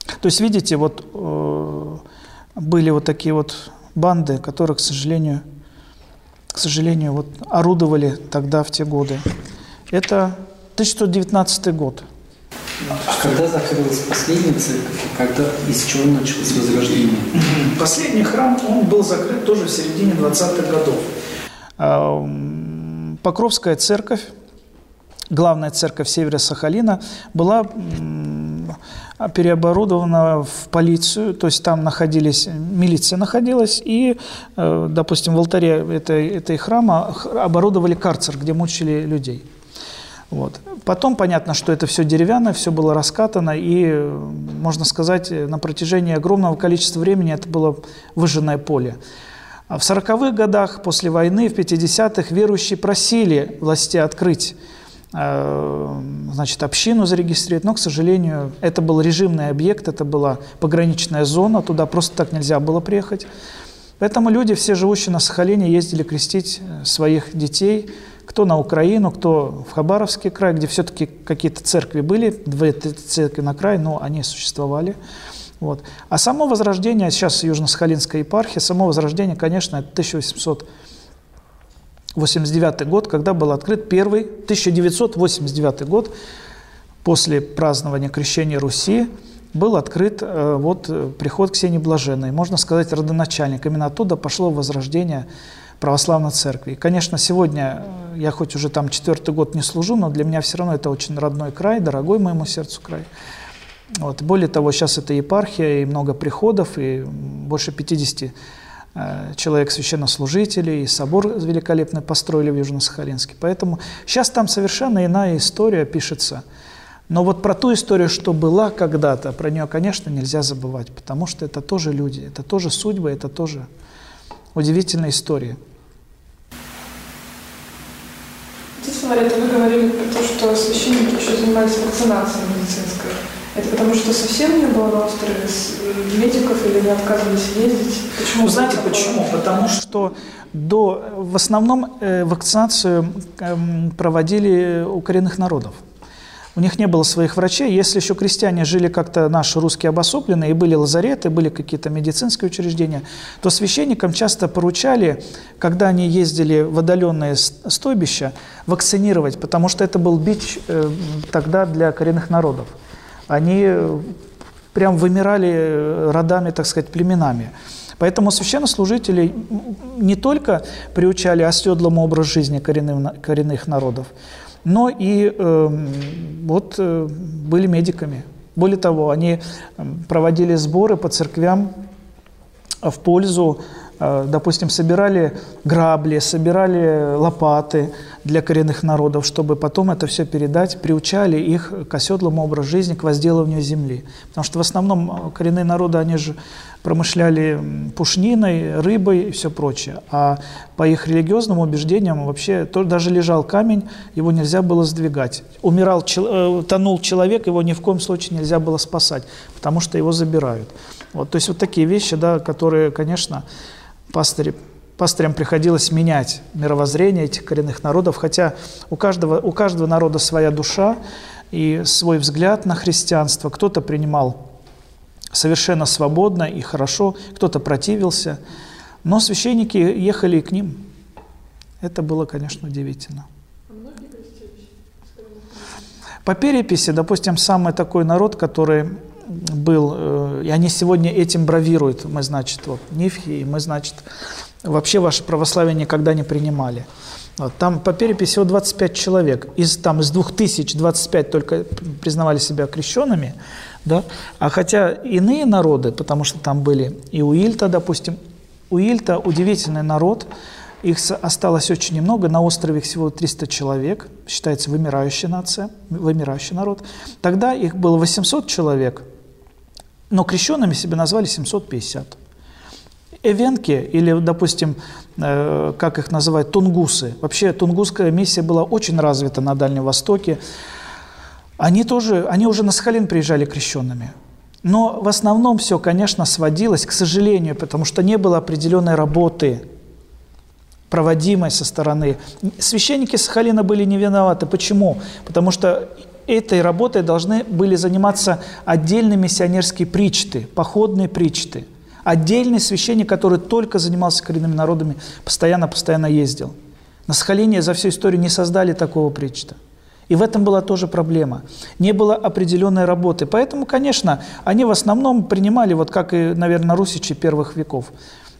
То есть, видите, вот э, были вот такие вот банды, которые, к сожалению, к сожалению, вот орудовали тогда в те годы. Это 1919 год. А когда закрылась последняя церковь, когда из чего началось возрождение? Последний храм, он был закрыт тоже в середине 20-х годов. А, Покровская церковь, главная церковь севера Сахалина, была переоборудована в полицию, то есть там находились, милиция находилась, и, э, допустим, в алтаре этой, этой храма оборудовали карцер, где мучили людей. Вот. Потом понятно, что это все деревянное, все было раскатано, и, можно сказать, на протяжении огромного количества времени это было выжженное поле. А в 40-х годах после войны, в 50-х, верующие просили власти открыть э, значит, общину зарегистрировать, но, к сожалению, это был режимный объект, это была пограничная зона, туда просто так нельзя было приехать. Поэтому люди, все живущие на Сахалине, ездили крестить э, своих детей – кто на Украину, кто в Хабаровский край, где все-таки какие-то церкви были, две церкви на край, но они существовали. Вот. А само Возрождение, сейчас Южно-Сахалинская епархия, само Возрождение, конечно, это 1889 год, когда был открыт первый, 1989 год, после празднования крещения Руси, был открыт э, вот, приход Ксении Блаженной, можно сказать, родоначальник. Именно оттуда пошло возрождение православной церкви. Конечно, сегодня э, я хоть уже там четвертый год не служу, но для меня все равно это очень родной край, дорогой моему сердцу край. Вот. Более того, сейчас это епархия, и много приходов, и больше 50 э, человек священнослужителей, и собор великолепный построили в Южно-Сахалинске. Поэтому сейчас там совершенно иная история пишется. Но вот про ту историю, что была когда-то, про нее, конечно, нельзя забывать, потому что это тоже люди, это тоже судьбы, это тоже удивительная история. Отец Мария, вы говорили про то, что священники еще занимались вакцинацией медицинской. Это потому что совсем не было на острове э, медиков или не отказывались ездить? Почему? Знаете почему? Потому что до, в основном э, вакцинацию э, проводили у коренных народов. У них не было своих врачей. Если еще крестьяне жили как-то наши русские обособленные, и были лазареты, были какие-то медицинские учреждения, то священникам часто поручали, когда они ездили в отдаленные стойбища, вакцинировать, потому что это был бич э, тогда для коренных народов. Они э, прям вымирали э, родами, так сказать, племенами. Поэтому священнослужители не только приучали оседлому образ жизни коренных, коренных народов, но и э, вот э, были медиками. Более того, они эм, проводили сборы по церквям в пользу, э, допустим, собирали грабли, собирали лопаты для коренных народов, чтобы потом это все передать, приучали их к оседлому образу жизни, к возделыванию земли. Потому что в основном э, коренные народы, они же промышляли пушниной, рыбой и все прочее. А по их религиозным убеждениям вообще то, даже лежал камень, его нельзя было сдвигать. Умирал, э, тонул человек, его ни в коем случае нельзя было спасать, потому что его забирают. Вот, то есть вот такие вещи, да, которые, конечно, пастыри пастырям приходилось менять мировоззрение этих коренных народов, хотя у каждого, у каждого народа своя душа и свой взгляд на христианство. Кто-то принимал совершенно свободно и хорошо, кто-то противился, но священники ехали к ним. Это было, конечно, удивительно. По переписи, допустим, самый такой народ, который был, э, и они сегодня этим бравируют, мы, значит, вот, Нифхи, мы, значит, вообще ваше православие никогда не принимали. Вот, там по переписи всего 25 человек. Из, там, из 2000 25 только признавали себя крещенными, да? А хотя иные народы, потому что там были и Уильта, допустим, Уильта удивительный народ, их осталось очень немного, на острове их всего 300 человек, считается вымирающая нация, вымирающий народ. Тогда их было 800 человек, но крещенными себя назвали 750. Эвенки, или, допустим, э, как их называют, тунгусы. Вообще тунгусская миссия была очень развита на Дальнем Востоке. Они тоже, они уже на Сахалин приезжали крещенными. Но в основном все, конечно, сводилось, к сожалению, потому что не было определенной работы проводимой со стороны. Священники Сахалина были не виноваты. Почему? Потому что этой работой должны были заниматься отдельные миссионерские причты, походные причты. Отдельный священник, который только занимался коренными народами, постоянно-постоянно ездил. На Сахалине за всю историю не создали такого причта. И в этом была тоже проблема. Не было определенной работы. Поэтому, конечно, они в основном принимали, вот как и, наверное, русичи первых веков,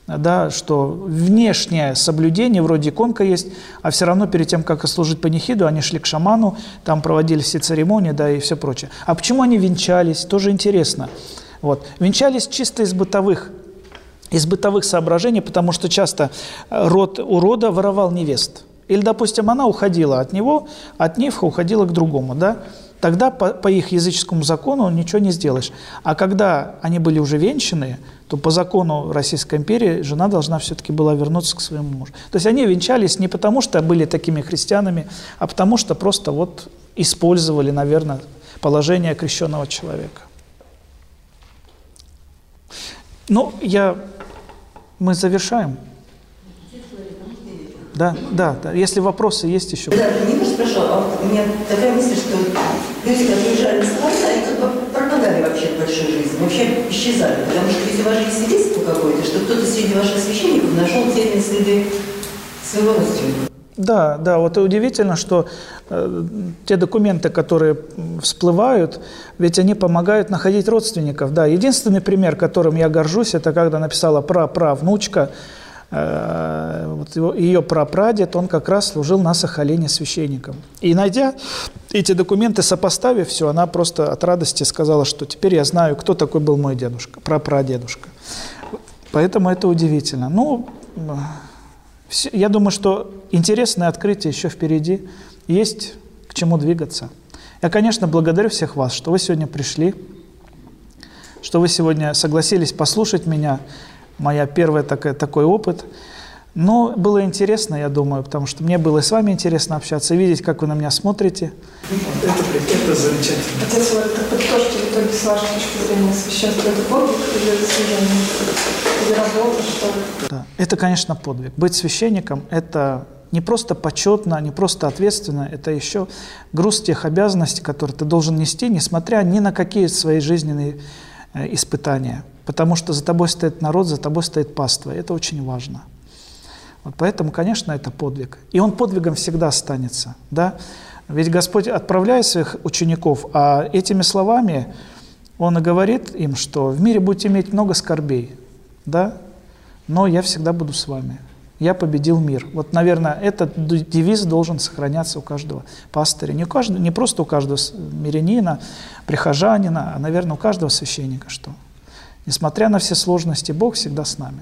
да, что внешнее соблюдение, вроде иконка есть, а все равно перед тем, как служить панихиду, они шли к шаману, там проводили все церемонии, да, и все прочее. А почему они венчались, тоже интересно. Вот. Венчались чисто из бытовых, из бытовых соображений, потому что часто род у рода воровал невест. Или, допустим, она уходила от него, от Нивха уходила к другому, да? Тогда по, по их языческому закону ничего не сделаешь. А когда они были уже венчаны, то по закону Российской империи жена должна все-таки была вернуться к своему мужу. То есть они венчались не потому, что были такими христианами, а потому что просто вот использовали, наверное, положение крещенного человека. Ну, я... Мы завершаем. Да, да, да. Если вопросы есть еще. Да, не спрашивала, а у меня такая мысль, что люди, которые приезжали на Сахалин, они как бы пропадали вообще в большой вообще исчезали. Потому что если у вас есть свидетельство какое-то, что кто-то среди ваших священников нашел те следы своего родственника. Да, да, вот удивительно, что э, те документы, которые всплывают, ведь они помогают находить родственников. Да, единственный пример, которым я горжусь, это когда написала пра-правнучка, Э, вот его, ее прапрадед, он как раз служил на Сахалине священником. И найдя эти документы, сопоставив все, она просто от радости сказала, что теперь я знаю, кто такой был мой дедушка, прапрадедушка. Поэтому это удивительно. Ну, я думаю, что интересное открытие еще впереди. Есть к чему двигаться. Я, конечно, благодарю всех вас, что вы сегодня пришли, что вы сегодня согласились послушать меня моя первая такая, такой опыт. Но было интересно, я думаю, потому что мне было и с вами интересно общаться, видеть, как вы на меня смотрите. Это, это замечательно. Отец, это то, что в итоге с вашей точки зрения священство это подвиг или служение, или работа, что Да, это, конечно, подвиг. Быть священником – это не просто почетно, не просто ответственно, это еще груз тех обязанностей, которые ты должен нести, несмотря ни на какие свои жизненные э, испытания потому что за тобой стоит народ, за тобой стоит паства. Это очень важно. Вот поэтому, конечно, это подвиг. И он подвигом всегда останется. Да? Ведь Господь отправляет своих учеников, а этими словами Он и говорит им, что в мире будете иметь много скорбей, да? но я всегда буду с вами. Я победил мир. Вот, наверное, этот девиз должен сохраняться у каждого пастыря. Не, у каждого, не просто у каждого мирянина, прихожанина, а, наверное, у каждого священника, что Несмотря на все сложности, Бог всегда с нами.